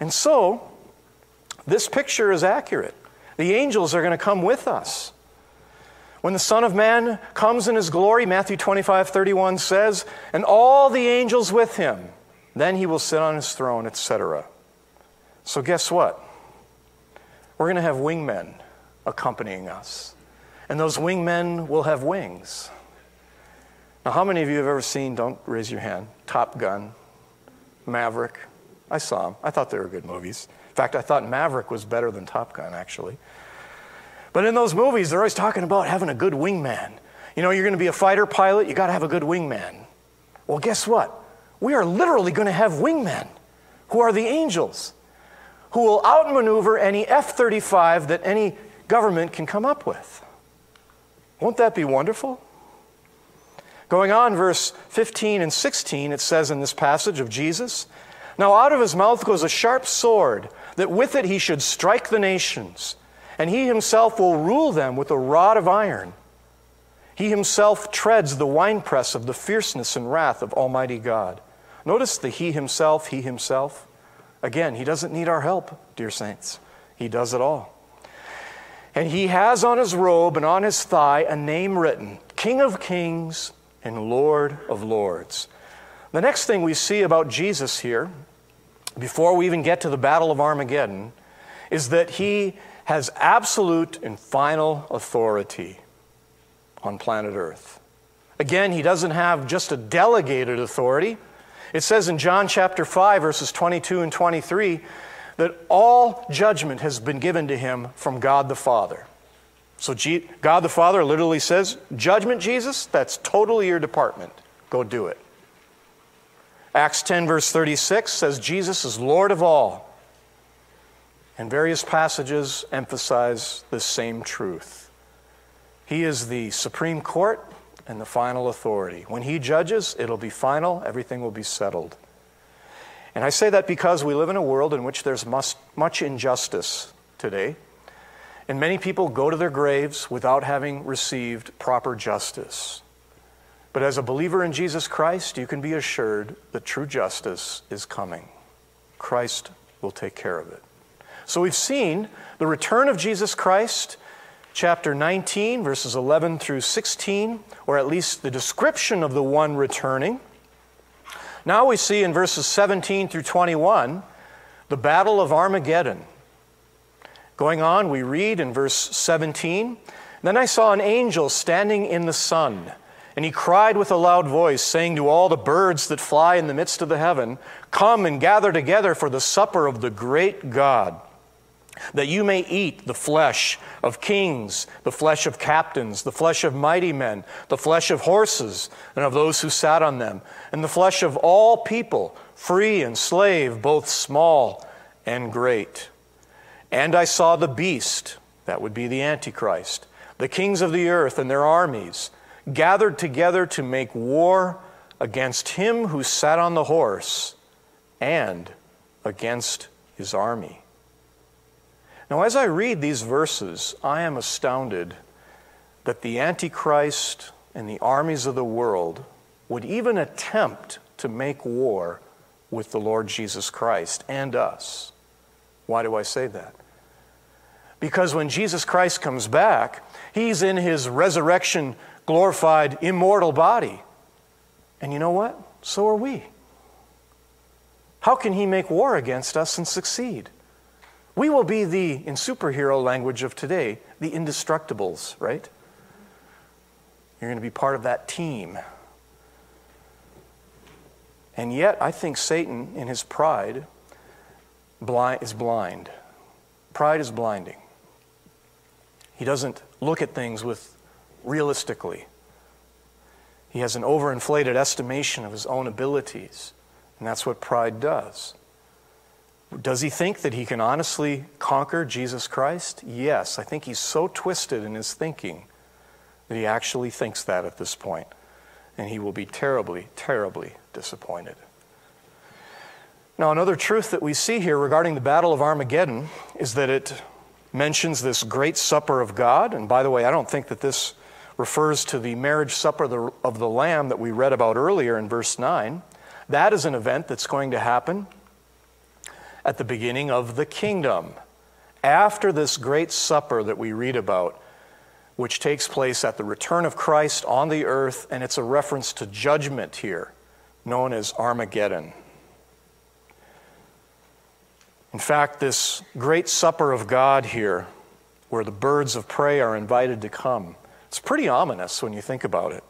And so, this picture is accurate. The angels are going to come with us. When the Son of Man comes in his glory, Matthew 25, 31 says, and all the angels with him, then he will sit on his throne, etc. So, guess what? We're going to have wingmen accompanying us. And those wingmen will have wings. Now, how many of you have ever seen, don't raise your hand, Top Gun, Maverick? I saw them. I thought they were good movies. In fact, I thought Maverick was better than Top Gun, actually. But in those movies, they're always talking about having a good wingman. You know, you're going to be a fighter pilot, you got to have a good wingman. Well, guess what? We are literally going to have wingmen who are the angels who will outmaneuver any F 35 that any government can come up with. Won't that be wonderful? Going on, verse 15 and 16, it says in this passage of Jesus Now out of his mouth goes a sharp sword, that with it he should strike the nations, and he himself will rule them with a rod of iron. He himself treads the winepress of the fierceness and wrath of Almighty God. Notice the He himself, He himself. Again, He doesn't need our help, dear saints. He does it all. And He has on His robe and on His thigh a name written King of Kings and Lord of Lords. The next thing we see about Jesus here, before we even get to the Battle of Armageddon, is that He has absolute and final authority on planet Earth. Again, He doesn't have just a delegated authority. It says in John chapter 5, verses 22 and 23, that all judgment has been given to him from God the Father. So God the Father literally says, Judgment, Jesus, that's totally your department. Go do it. Acts 10, verse 36 says, Jesus is Lord of all. And various passages emphasize the same truth. He is the Supreme Court, and the final authority. When He judges, it'll be final, everything will be settled. And I say that because we live in a world in which there's much injustice today. And many people go to their graves without having received proper justice. But as a believer in Jesus Christ, you can be assured that true justice is coming. Christ will take care of it. So we've seen the return of Jesus Christ chapter 19, verses 11 through 16, or at least the description of the one returning. Now we see in verses 17 through 21 the battle of Armageddon. Going on, we read in verse 17 Then I saw an angel standing in the sun, and he cried with a loud voice, saying to all the birds that fly in the midst of the heaven, Come and gather together for the supper of the great God that you may eat the flesh of kings, the flesh of captains, the flesh of mighty men, the flesh of horses and of those who sat on them, and the flesh of all people, free and slave, both small and great. And I saw the beast, that would be the Antichrist, the kings of the earth and their armies, gathered together to make war against him who sat on the horse and against his army. Now, as I read these verses, I am astounded that the Antichrist and the armies of the world would even attempt to make war with the Lord Jesus Christ and us. Why do I say that? Because when Jesus Christ comes back, he's in his resurrection, glorified, immortal body. And you know what? So are we. How can he make war against us and succeed? We will be the, in superhero language of today, the indestructibles, right? You're going to be part of that team. And yet, I think Satan, in his pride, is blind. Pride is blinding. He doesn't look at things with realistically. He has an overinflated estimation of his own abilities, and that's what pride does. Does he think that he can honestly conquer Jesus Christ? Yes. I think he's so twisted in his thinking that he actually thinks that at this point. And he will be terribly, terribly disappointed. Now, another truth that we see here regarding the Battle of Armageddon is that it mentions this great supper of God. And by the way, I don't think that this refers to the marriage supper of the Lamb that we read about earlier in verse 9. That is an event that's going to happen at the beginning of the kingdom. After this great supper that we read about, which takes place at the return of Christ on the earth, and it's a reference to judgment here, known as Armageddon. In fact, this great supper of God here, where the birds of prey are invited to come, it's pretty ominous when you think about it.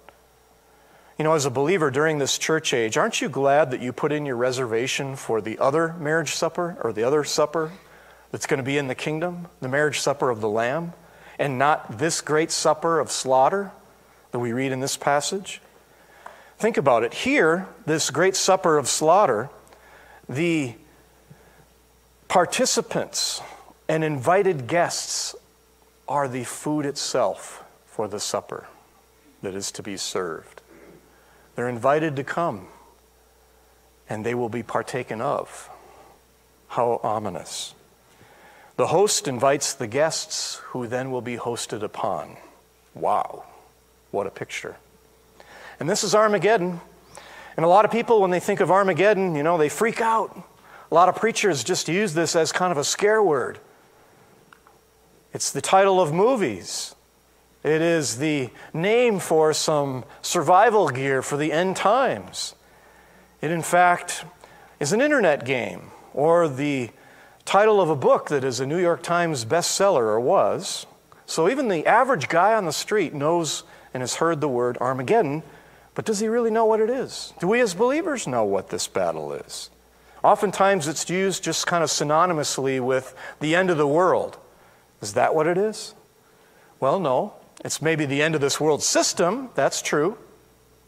You know, as a believer during this church age, aren't you glad that you put in your reservation for the other marriage supper or the other supper that's going to be in the kingdom, the marriage supper of the Lamb, and not this great supper of slaughter that we read in this passage? Think about it. Here, this great supper of slaughter, the participants and invited guests are the food itself for the supper that is to be served. They're invited to come, and they will be partaken of. How ominous. The host invites the guests, who then will be hosted upon. Wow, what a picture. And this is Armageddon. And a lot of people, when they think of Armageddon, you know, they freak out. A lot of preachers just use this as kind of a scare word. It's the title of movies. It is the name for some survival gear for the end times. It, in fact, is an internet game or the title of a book that is a New York Times bestseller or was. So even the average guy on the street knows and has heard the word Armageddon, but does he really know what it is? Do we as believers know what this battle is? Oftentimes it's used just kind of synonymously with the end of the world. Is that what it is? Well, no. It's maybe the end of this world system, that's true,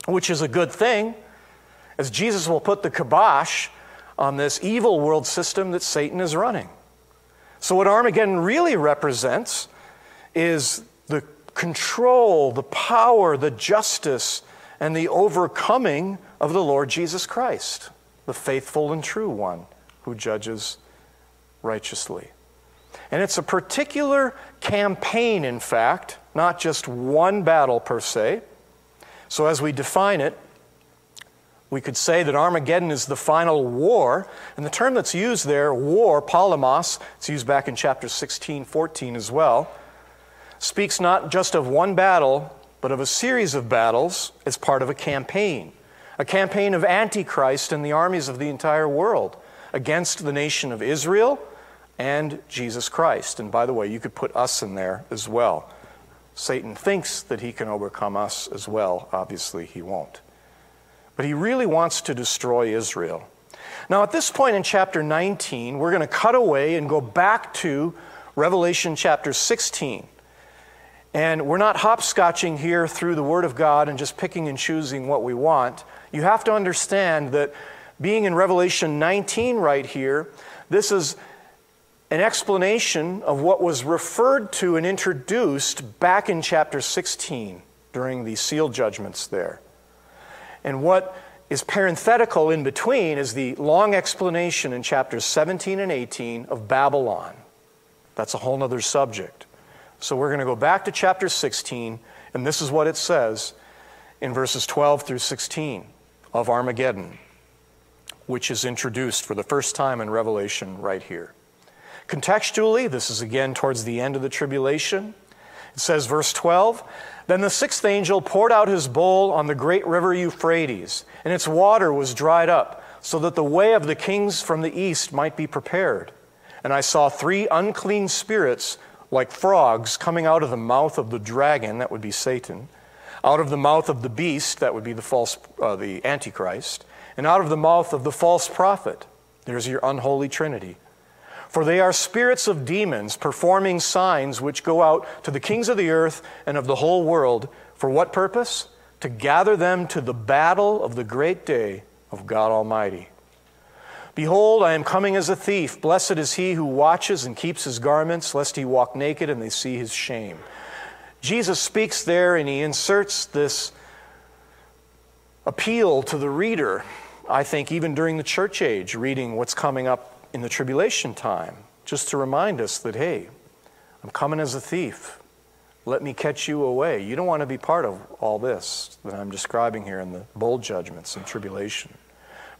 which is a good thing, as Jesus will put the kibosh on this evil world system that Satan is running. So, what Armageddon really represents is the control, the power, the justice, and the overcoming of the Lord Jesus Christ, the faithful and true one who judges righteously. And it's a particular campaign, in fact, not just one battle per se. So, as we define it, we could say that Armageddon is the final war. And the term that's used there, war, polemos, it's used back in chapter 16, 14 as well, speaks not just of one battle, but of a series of battles as part of a campaign. A campaign of Antichrist and the armies of the entire world against the nation of Israel and Jesus Christ. And by the way, you could put us in there as well. Satan thinks that he can overcome us as well. Obviously, he won't. But he really wants to destroy Israel. Now, at this point in chapter 19, we're going to cut away and go back to Revelation chapter 16. And we're not hopscotching here through the Word of God and just picking and choosing what we want. You have to understand that being in Revelation 19 right here, this is an explanation of what was referred to and introduced back in chapter 16 during the seal judgments there. And what is parenthetical in between is the long explanation in chapters 17 and 18 of Babylon. That's a whole other subject. So we're going to go back to chapter 16, and this is what it says in verses 12 through 16 of Armageddon, which is introduced for the first time in Revelation right here. Contextually, this is again towards the end of the tribulation. It says, verse 12 Then the sixth angel poured out his bowl on the great river Euphrates, and its water was dried up, so that the way of the kings from the east might be prepared. And I saw three unclean spirits, like frogs, coming out of the mouth of the dragon, that would be Satan, out of the mouth of the beast, that would be the false, uh, the Antichrist, and out of the mouth of the false prophet. There's your unholy trinity. For they are spirits of demons performing signs which go out to the kings of the earth and of the whole world. For what purpose? To gather them to the battle of the great day of God Almighty. Behold, I am coming as a thief. Blessed is he who watches and keeps his garments, lest he walk naked and they see his shame. Jesus speaks there and he inserts this appeal to the reader, I think, even during the church age, reading what's coming up in the tribulation time, just to remind us that, hey, I'm coming as a thief. Let me catch you away. You don't want to be part of all this that I'm describing here in the bowl judgments and tribulation.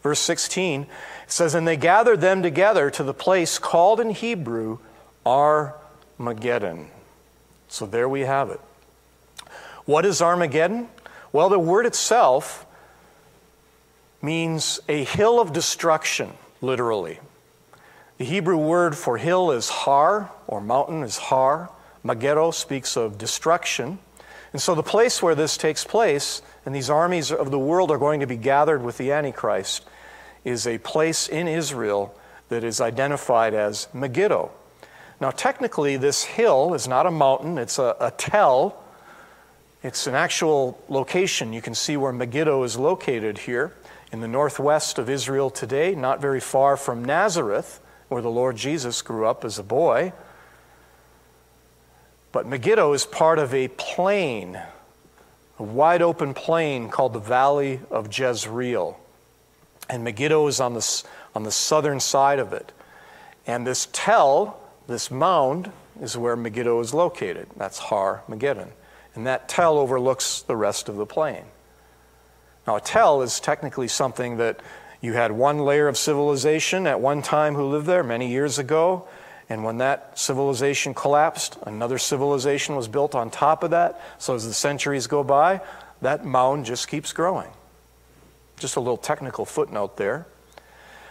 Verse 16 says, And they gathered them together to the place called in Hebrew Armageddon. So there we have it. What is Armageddon? Well, the word itself means a hill of destruction, literally. The Hebrew word for hill is har, or mountain is har. Megiddo speaks of destruction. And so the place where this takes place, and these armies of the world are going to be gathered with the Antichrist, is a place in Israel that is identified as Megiddo. Now, technically, this hill is not a mountain, it's a, a tell. It's an actual location. You can see where Megiddo is located here in the northwest of Israel today, not very far from Nazareth, where the Lord Jesus grew up as a boy. But Megiddo is part of a plain, a wide open plain called the Valley of Jezreel. And Megiddo is on the, on the southern side of it. And this tell, this mound, is where Megiddo is located. That's Har Megiddon. And that tell overlooks the rest of the plain. Now, a tell is technically something that you had one layer of civilization at one time who lived there many years ago, and when that civilization collapsed, another civilization was built on top of that. So as the centuries go by, that mound just keeps growing. Just a little technical footnote there.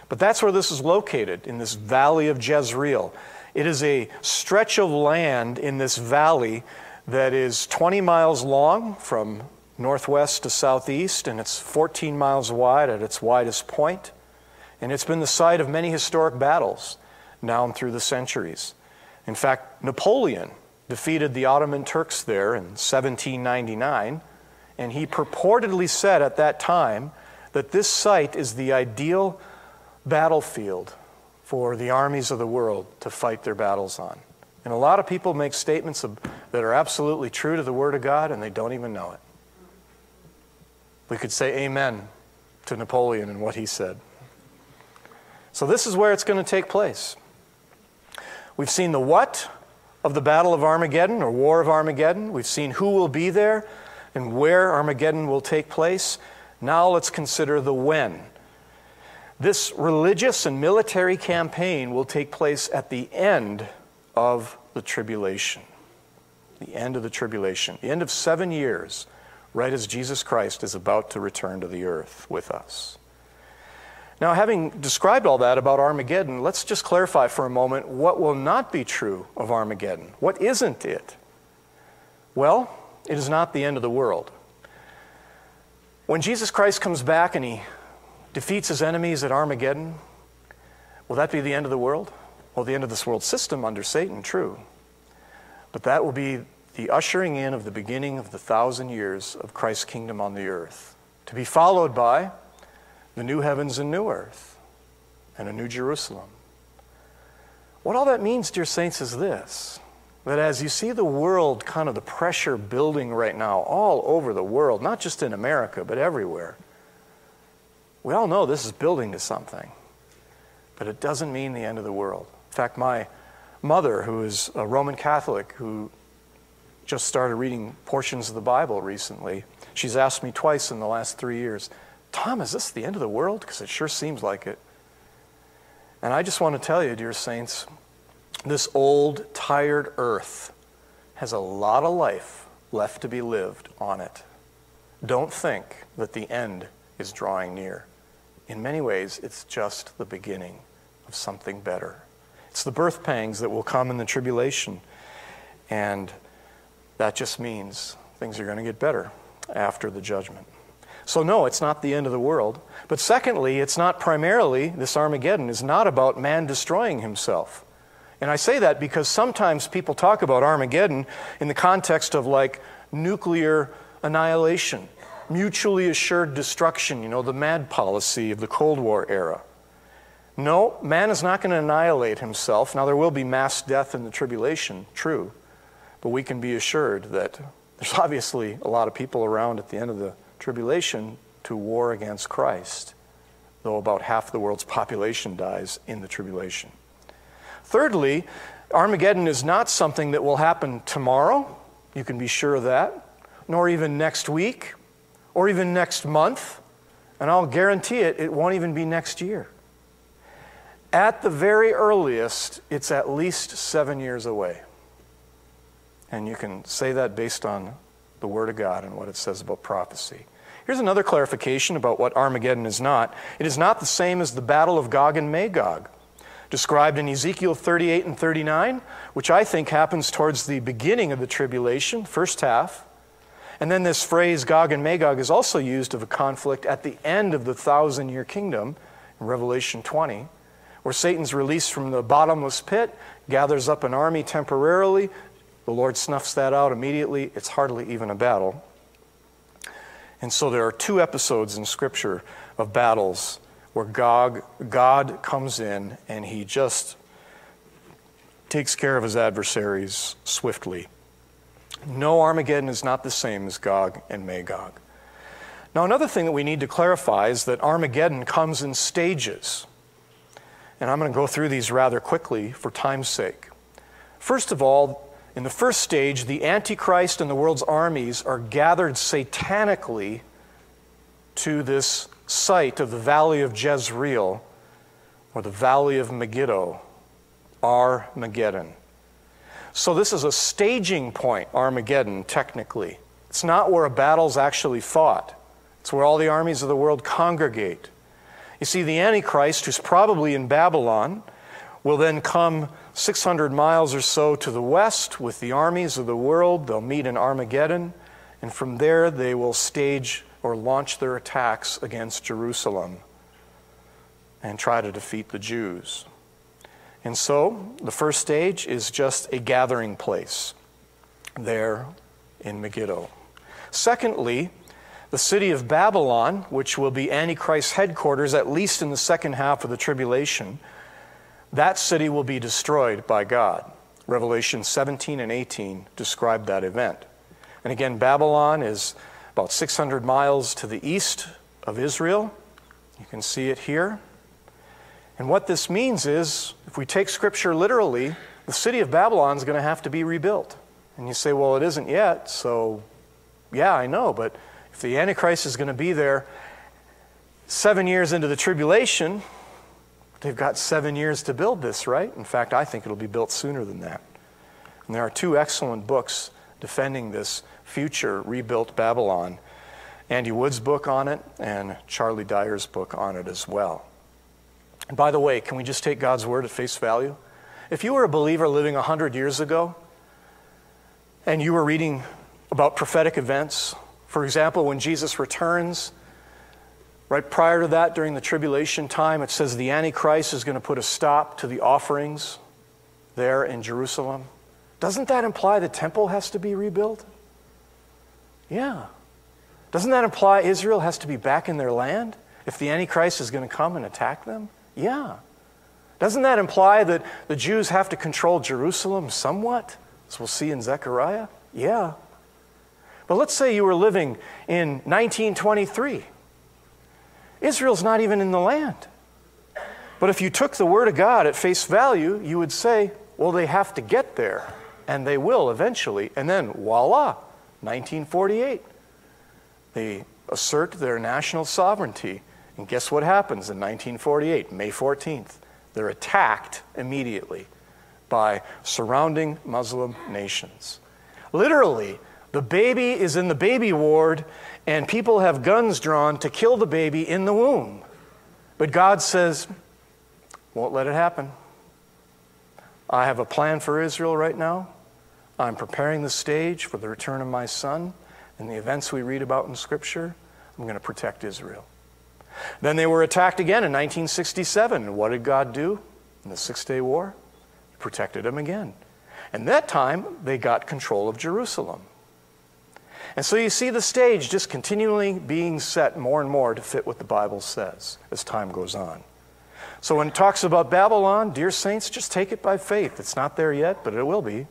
But that's where this is located, in this valley of Jezreel. It is a stretch of land in this valley that is 20 miles long from northwest to southeast, and it's 14 miles wide at its widest point. And it's been the site of many historic battles down through the centuries. In fact, Napoleon defeated the Ottoman Turks there in 1799, and he purportedly said at that time that this site is the ideal battlefield for the armies of the world to fight their battles on. And a lot of people make statements of, that are absolutely true to the Word of God, and they don't even know it. We could say amen to Napoleon and what he said. So, this is where it's going to take place. We've seen the what of the Battle of Armageddon or War of Armageddon. We've seen who will be there and where Armageddon will take place. Now let's consider the when. This religious and military campaign will take place at the end of the tribulation. The end of the tribulation. The end of seven years, right as Jesus Christ is about to return to the earth with us. Now, having described all that about Armageddon, let's just clarify for a moment what will not be true of Armageddon. What isn't it? Well, it is not the end of the world. When Jesus Christ comes back and he defeats his enemies at Armageddon, will that be the end of the world? Well, the end of this world system under Satan, true. But that will be the ushering in of the beginning of the thousand years of Christ's kingdom on the earth, to be followed by the new heavens and new earth and a new Jerusalem. What all that means, dear saints, is this that as you see the world, kind of the pressure building right now all over the world, not just in America, but everywhere, we all know this is building to something. But it doesn't mean the end of the world. In fact, my mother, who is a Roman Catholic, who just started reading portions of the Bible recently, she's asked me twice in the last three years, Tom, is this the end of the world? Because it sure seems like it. And I just want to tell you, dear saints, this old, tired earth has a lot of life left to be lived on it. Don't think that the end is drawing near. In many ways, it's just the beginning of something better. It's the birth pangs that will come in the tribulation. And that just means things are going to get better after the judgment. So, no, it's not the end of the world. But secondly, it's not primarily, this Armageddon is not about man destroying himself. And I say that because sometimes people talk about Armageddon in the context of like nuclear annihilation, mutually assured destruction, you know, the MAD policy of the Cold War era. No, man is not going to annihilate himself. Now, there will be mass death in the tribulation, true. But we can be assured that there's obviously a lot of people around at the end of the tribulation to war against Christ, though about half the world's population dies in the tribulation. Thirdly, Armageddon is not something that will happen tomorrow. You can be sure of that. Nor even next week, or even next month. And I'll guarantee it, it won't even be next year. At the very earliest, it's at least seven years away. And you can say that based on the Word of God and what it says about prophecy. Here's another clarification about what Armageddon is not it is not the same as the Battle of Gog and Magog, described in Ezekiel 38 and 39, which I think happens towards the beginning of the tribulation, first half. And then this phrase, Gog and Magog, is also used of a conflict at the end of the thousand year kingdom in Revelation 20 where Satan's released from the bottomless pit, gathers up an army temporarily. The Lord snuffs that out immediately. It's hardly even a battle. And so there are two episodes in Scripture of battles where God, God comes in and he just takes care of his adversaries swiftly. No, Armageddon is not the same as Gog and Magog. Now, another thing that we need to clarify is that Armageddon comes in stages. And I'm going to go through these rather quickly for time's sake. First of all, in the first stage, the Antichrist and the world's armies are gathered satanically to this site of the valley of Jezreel, or the valley of Megiddo, Armageddon. So, this is a staging point, Armageddon, technically. It's not where a battle's actually fought, it's where all the armies of the world congregate. You see, the Antichrist, who's probably in Babylon, will then come 600 miles or so to the west with the armies of the world. They'll meet in Armageddon, and from there they will stage or launch their attacks against Jerusalem and try to defeat the Jews. And so, the first stage is just a gathering place there in Megiddo. Secondly, the city of Babylon, which will be Antichrist's headquarters at least in the second half of the tribulation, that city will be destroyed by God. Revelation 17 and 18 describe that event. And again, Babylon is about 600 miles to the east of Israel. You can see it here. And what this means is, if we take Scripture literally, the city of Babylon is going to have to be rebuilt. And you say, well, it isn't yet, so yeah, I know, but if the Antichrist is going to be there seven years into the tribulation, they've got seven years to build this, right? In fact, I think it'll be built sooner than that. And there are two excellent books defending this future rebuilt Babylon Andy Woods' book on it and Charlie Dyer's book on it as well. And by the way, can we just take God's word at face value? If you were a believer living 100 years ago and you were reading about prophetic events for example, when Jesus returns, right prior to that, during the tribulation time, it says the Antichrist is going to put a stop to the offerings there in Jerusalem. Doesn't that imply the temple has to be rebuilt? Yeah. Doesn't that imply Israel has to be back in their land if the Antichrist is going to come and attack them? Yeah. Doesn't that imply that the Jews have to control Jerusalem somewhat, as we'll see in Zechariah? Yeah. But let's say you were living in 1923. Israel's not even in the land. But if you took the Word of God at face value, you would say, well, they have to get there, and they will eventually. And then, voila, 1948. They assert their national sovereignty. And guess what happens in 1948, May 14th? They're attacked immediately by surrounding Muslim nations. Literally, the baby is in the baby ward, and people have guns drawn to kill the baby in the womb. But God says, won't let it happen. I have a plan for Israel right now. I'm preparing the stage for the return of my son and the events we read about in Scripture. I'm going to protect Israel. Then they were attacked again in 1967. And what did God do in the Six Day War? He protected them again. And that time, they got control of Jerusalem. And so you see the stage just continually being set more and more to fit what the Bible says as time goes on. So when it talks about Babylon, dear saints, just take it by faith. It's not there yet, but it will be.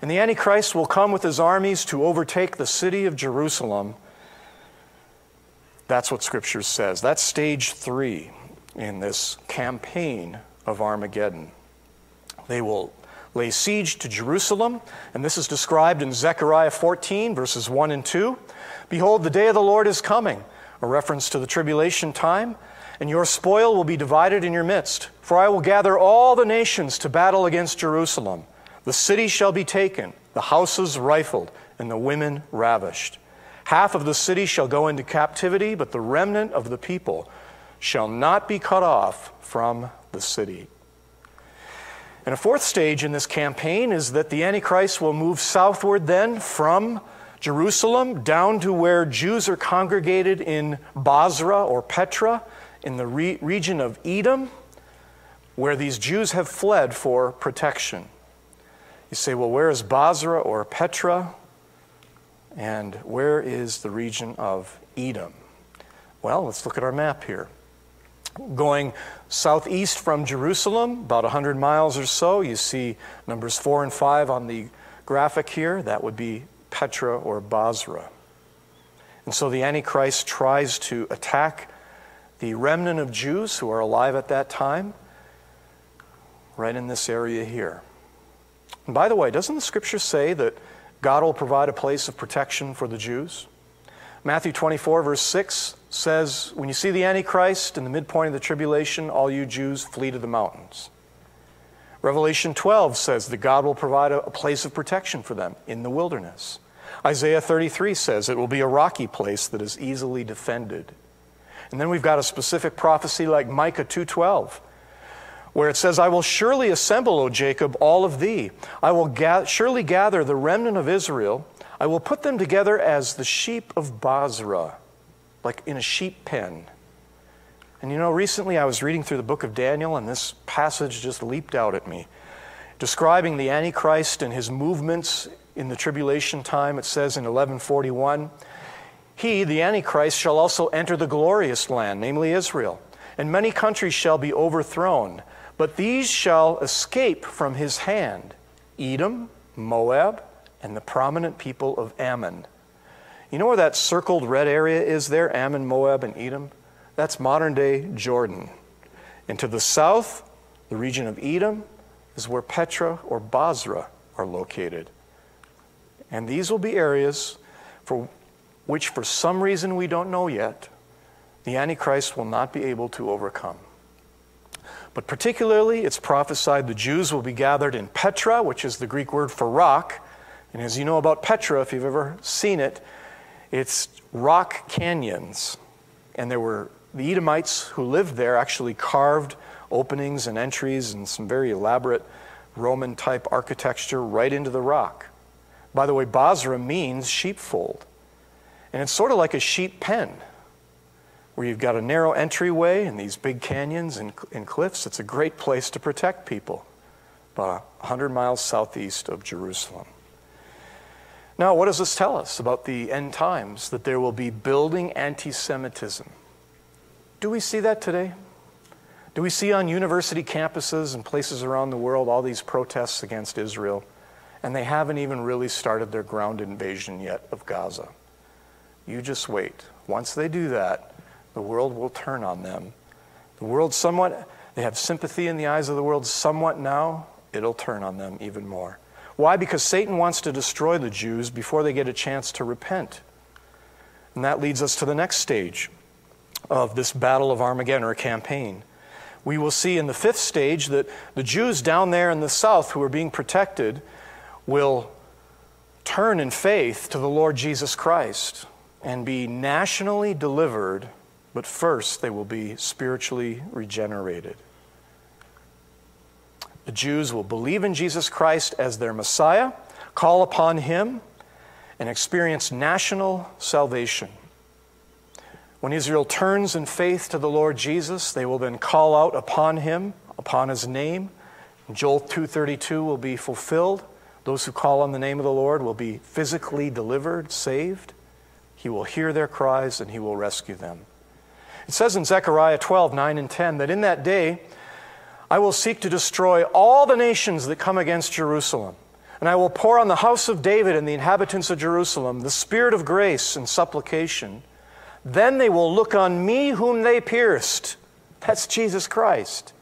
And the Antichrist will come with his armies to overtake the city of Jerusalem. That's what Scripture says. That's stage three in this campaign of Armageddon. They will lay siege to Jerusalem, and this is described in Zechariah 14, verses 1 and 2. Behold, the day of the Lord is coming, a reference to the tribulation time, and your spoil will be divided in your midst. For I will gather all the nations to battle against Jerusalem. The city shall be taken, the houses rifled, and the women ravished. Half of the city shall go into captivity, but the remnant of the people shall not be cut off from the city. And a fourth stage in this campaign is that the Antichrist will move southward then from Jerusalem down to where Jews are congregated in Bozrah or Petra in the re- region of Edom, where these Jews have fled for protection. You say, well, where is Bozrah or Petra? And where is the region of Edom? Well, let's look at our map here. Going southeast from Jerusalem, about 100 miles or so, you see numbers 4 and 5 on the graphic here. That would be Petra or Bozrah. And so the Antichrist tries to attack the remnant of Jews who are alive at that time right in this area here. And by the way, doesn't the scripture say that God will provide a place of protection for the Jews? Matthew 24, verse 6 says, When you see the Antichrist in the midpoint of the tribulation, all you Jews flee to the mountains. Revelation 12 says that God will provide a, place of protection for them in the wilderness. Isaiah 33 says it will be a rocky place that is easily defended. And then we've got a specific prophecy like Micah 2:12 where it says, I will surely assemble, O Jacob, all of thee. I will ga- surely gather the remnant of Israel. I will put them together as the sheep of Bozrah, like in a sheep pen. And you know, recently I was reading through the book of Daniel, and this passage just leaped out at me. Describing the Antichrist and his movements in the tribulation time, it says in 1141, He, the Antichrist, shall also enter the glorious land, namely Israel, and many countries shall be overthrown but these shall escape from his hand Edom, Moab, and the prominent people of Ammon. You know where that circled red area is there? Ammon, Moab, and Edom? That's modern day Jordan. And to the south, the region of Edom is where Petra or Bozrah are located. And these will be areas for which, for some reason we don't know yet, the Antichrist will not be able to overcome. But particularly, it's prophesied the Jews will be gathered in Petra, which is the Greek word for rock. And as you know about Petra, if you've ever seen it, it's rock canyons. And there were the Edomites who lived there actually carved openings and entries and some very elaborate Roman type architecture right into the rock. By the way, Bozrah means sheepfold. And it's sort of like a sheep pen where you've got a narrow entryway and these big canyons and, and cliffs. It's a great place to protect people, about 100 miles southeast of Jerusalem. Now, what does this tell us about the end times? That there will be building anti Semitism. Do we see that today? Do we see on university campuses and places around the world all these protests against Israel? And they haven't even really started their ground invasion yet of Gaza. You just wait. Once they do that, the world will turn on them. The world somewhat, they have sympathy in the eyes of the world somewhat now, it'll turn on them even more. Why? Because Satan wants to destroy the Jews before they get a chance to repent. And that leads us to the next stage of this battle of Armageddon or campaign. We will see in the fifth stage that the Jews down there in the south who are being protected will turn in faith to the Lord Jesus Christ and be nationally delivered but first they will be spiritually regenerated. The Jews will believe in Jesus Christ as their Messiah, call upon Him, and experience national salvation. When Israel turns in faith to the Lord Jesus, they will then call out upon Him, upon His name. Joel 2:32 will be fulfilled. Those who call on the name of the Lord will be physically delivered, saved. He will hear their cries and he will rescue them. It says in Zechariah 12, 9 and 10, that in that day I will seek to destroy all the nations that come against Jerusalem. And I will pour on the house of David and the inhabitants of Jerusalem the spirit of grace and supplication. Then they will look on me whom they pierced. That's Jesus Christ.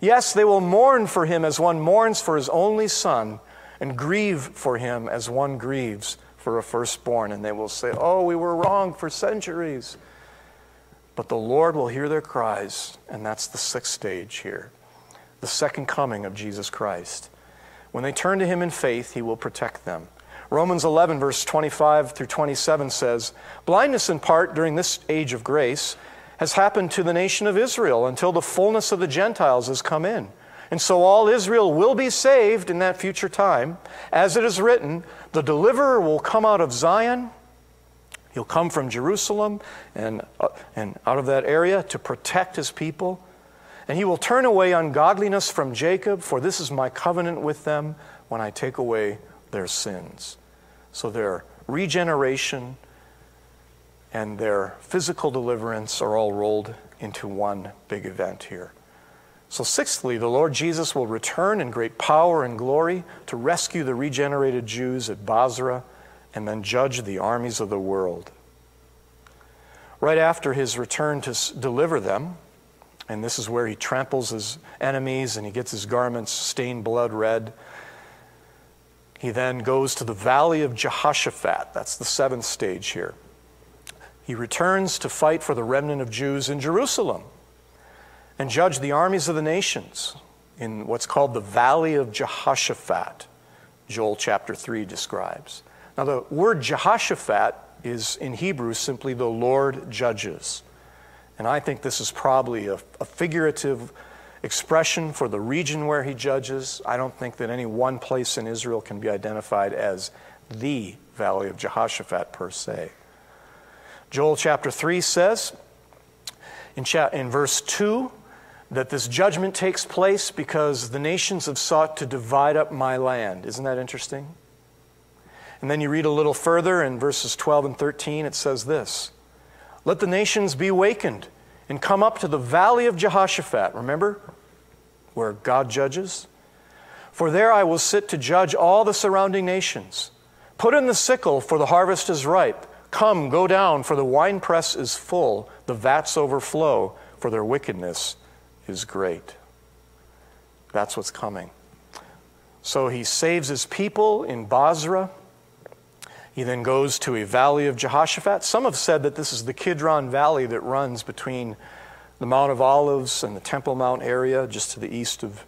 Yes, they will mourn for him as one mourns for his only son, and grieve for him as one grieves for a firstborn. And they will say, Oh, we were wrong for centuries. But the Lord will hear their cries, and that's the sixth stage here the second coming of Jesus Christ. When they turn to him in faith, he will protect them. Romans 11, verse 25 through 27 says, Blindness in part during this age of grace has happened to the nation of Israel until the fullness of the Gentiles has come in. And so all Israel will be saved in that future time. As it is written, the deliverer will come out of Zion. He'll come from Jerusalem and, uh, and out of that area to protect his people. And he will turn away ungodliness from Jacob, for this is my covenant with them when I take away their sins. So their regeneration and their physical deliverance are all rolled into one big event here. So, sixthly, the Lord Jesus will return in great power and glory to rescue the regenerated Jews at Bozrah and then judge the armies of the world. Right after his return to deliver them, and this is where he tramples his enemies and he gets his garments stained blood red. He then goes to the valley of Jehoshaphat. That's the seventh stage here. He returns to fight for the remnant of Jews in Jerusalem and judge the armies of the nations in what's called the valley of Jehoshaphat, Joel chapter 3 describes. Now, the word Jehoshaphat is in Hebrew simply the Lord judges. And I think this is probably a, a, figurative expression for the region where he judges. I don't think that any one place in Israel can be identified as the Valley of Jehoshaphat per se. Joel chapter 3 says in, cha- in verse 2 that this judgment takes place because the nations have sought to divide up my land. Isn't that interesting? And then you read a little further in verses 12 and 13, it says this let the nations be awakened and come up to the valley of Jehoshaphat. Remember where God judges? For there I will sit to judge all the surrounding nations. Put in the sickle, for the harvest is ripe. Come, go down, for the winepress is full, the vats overflow, for their wickedness is great. That's what's coming. So he saves his people in Bozrah. He then goes to a valley of Jehoshaphat. Some have said that this is the Kidron Valley that runs between the Mount of Olives and the Temple Mount area, just to the east of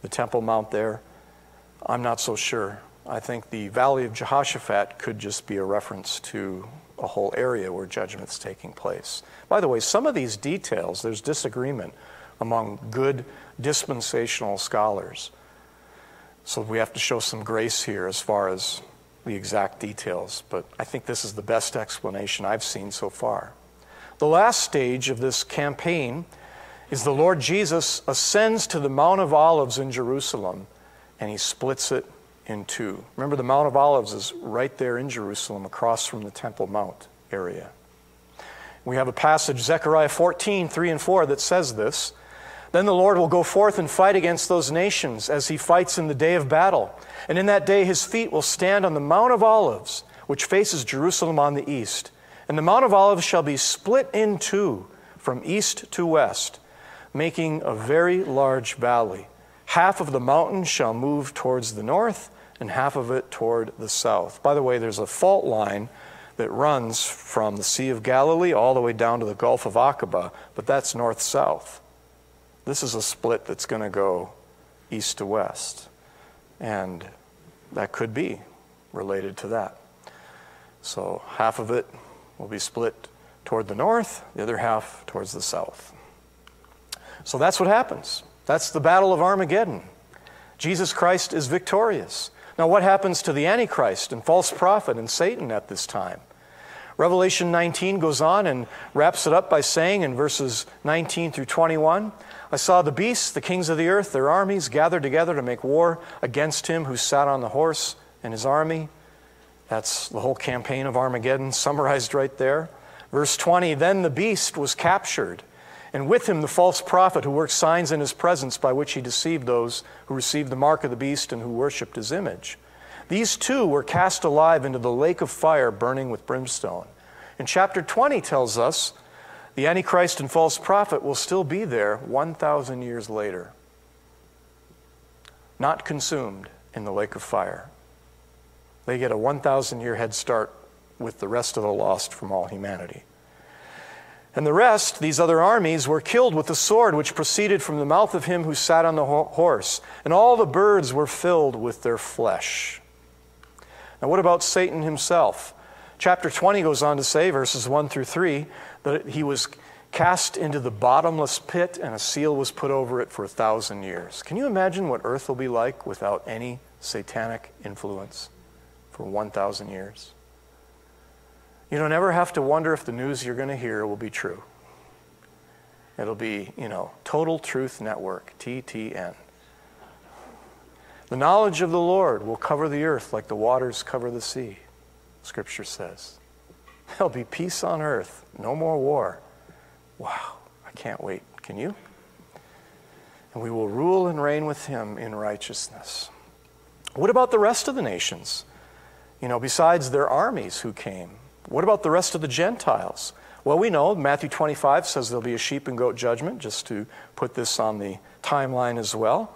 the Temple Mount there. I'm not so sure. I think the Valley of Jehoshaphat could just be a reference to a whole area where judgment's taking place. By the way, some of these details, there's disagreement among good dispensational scholars. So we have to show some grace here as far as the exact details, but I think this is the best explanation I've seen so far. The last stage of this campaign is the Lord Jesus ascends to the Mount of Olives in Jerusalem and he splits it in two. Remember, the Mount of Olives is right there in Jerusalem across from the Temple Mount area. We have a passage, Zechariah 14, 3 and 4, that says this. Then the Lord will go forth and fight against those nations as he fights in the day of battle. And in that day his feet will stand on the Mount of Olives, which faces Jerusalem on the east. And the Mount of Olives shall be split in two from east to west, making a very large valley. Half of the mountain shall move towards the north, and half of it toward the south. By the way, there's a fault line that runs from the Sea of Galilee all the way down to the Gulf of Aqaba, but that's north south. This is a split that's going to go east to west. And that could be related to that. So half of it will be split toward the north, the other half towards the south. So that's what happens. That's the battle of Armageddon. Jesus Christ is victorious. Now, what happens to the Antichrist and false prophet and Satan at this time? Revelation 19 goes on and wraps it up by saying in verses 19 through 21 I saw the beasts, the kings of the earth, their armies gathered together to make war against him who sat on the horse and his army. That's the whole campaign of Armageddon summarized right there. Verse 20 Then the beast was captured, and with him the false prophet who worked signs in his presence by which he deceived those who received the mark of the beast and who worshipped his image. These two were cast alive into the lake of fire burning with brimstone. And chapter 20 tells us the Antichrist and false prophet will still be there 1,000 years later, not consumed in the lake of fire. They get a 1,000 year head start with the rest of the lost from all humanity. And the rest, these other armies, were killed with the sword which proceeded from the mouth of him who sat on the horse, and all the birds were filled with their flesh. Now, what about Satan himself? Chapter 20 goes on to say, verses 1 through 3, that he was cast into the bottomless pit and a seal was put over it for a thousand years. Can you imagine what earth will be like without any satanic influence for 1,000 years? You don't ever have to wonder if the news you're going to hear will be true. It'll be, you know, Total Truth Network, TTN. The knowledge of the Lord will cover the earth like the waters cover the sea, Scripture says. There'll be peace on earth, no more war. Wow, I can't wait. Can you? And we will rule and reign with him in righteousness. What about the rest of the nations? You know, besides their armies who came, what about the rest of the Gentiles? Well, we know Matthew 25 says there'll be a sheep and goat judgment, just to put this on the timeline as well.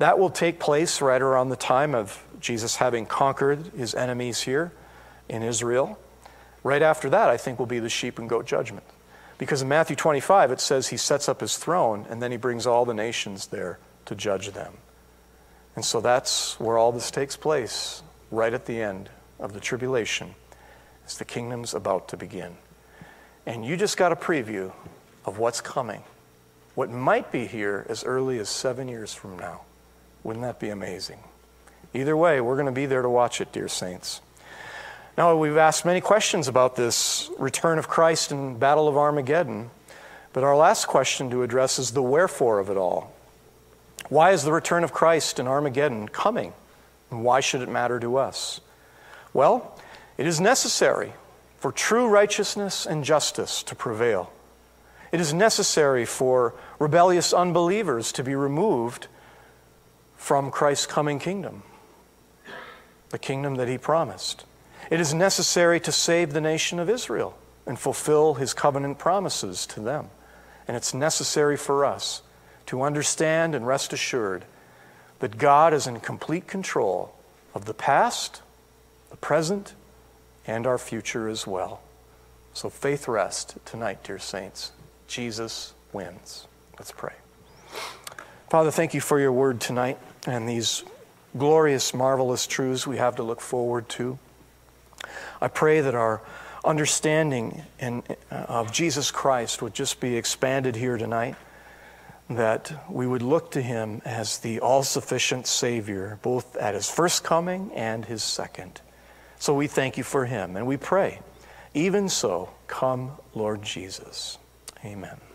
That will take place right around the time of Jesus having conquered his enemies here in Israel. Right after that, I think, will be the sheep and goat judgment. Because in Matthew 25, it says he sets up his throne and then he brings all the nations there to judge them. And so that's where all this takes place, right at the end of the tribulation as the kingdom's about to begin. And you just got a preview of what's coming, what might be here as early as seven years from now. Wouldn't that be amazing? Either way, we're going to be there to watch it, dear saints. Now, we've asked many questions about this return of Christ and Battle of Armageddon, but our last question to address is the wherefore of it all. Why is the return of Christ and Armageddon coming? And why should it matter to us? Well, it is necessary for true righteousness and justice to prevail. It is necessary for rebellious unbelievers to be removed from Christ's coming kingdom, the kingdom that he promised. It is necessary to save the nation of Israel and fulfill his covenant promises to them. And it's necessary for us to understand and rest assured that God is in complete control of the past, the present, and our future as well. So faith rest tonight, dear saints. Jesus wins. Let's pray. Father, thank you for your word tonight and these glorious, marvelous truths we have to look forward to. I pray that our understanding in, uh, of Jesus Christ would just be expanded here tonight, that we would look to him as the all sufficient Savior, both at his first coming and his second. So we thank you for him and we pray, even so, come, Lord Jesus. Amen.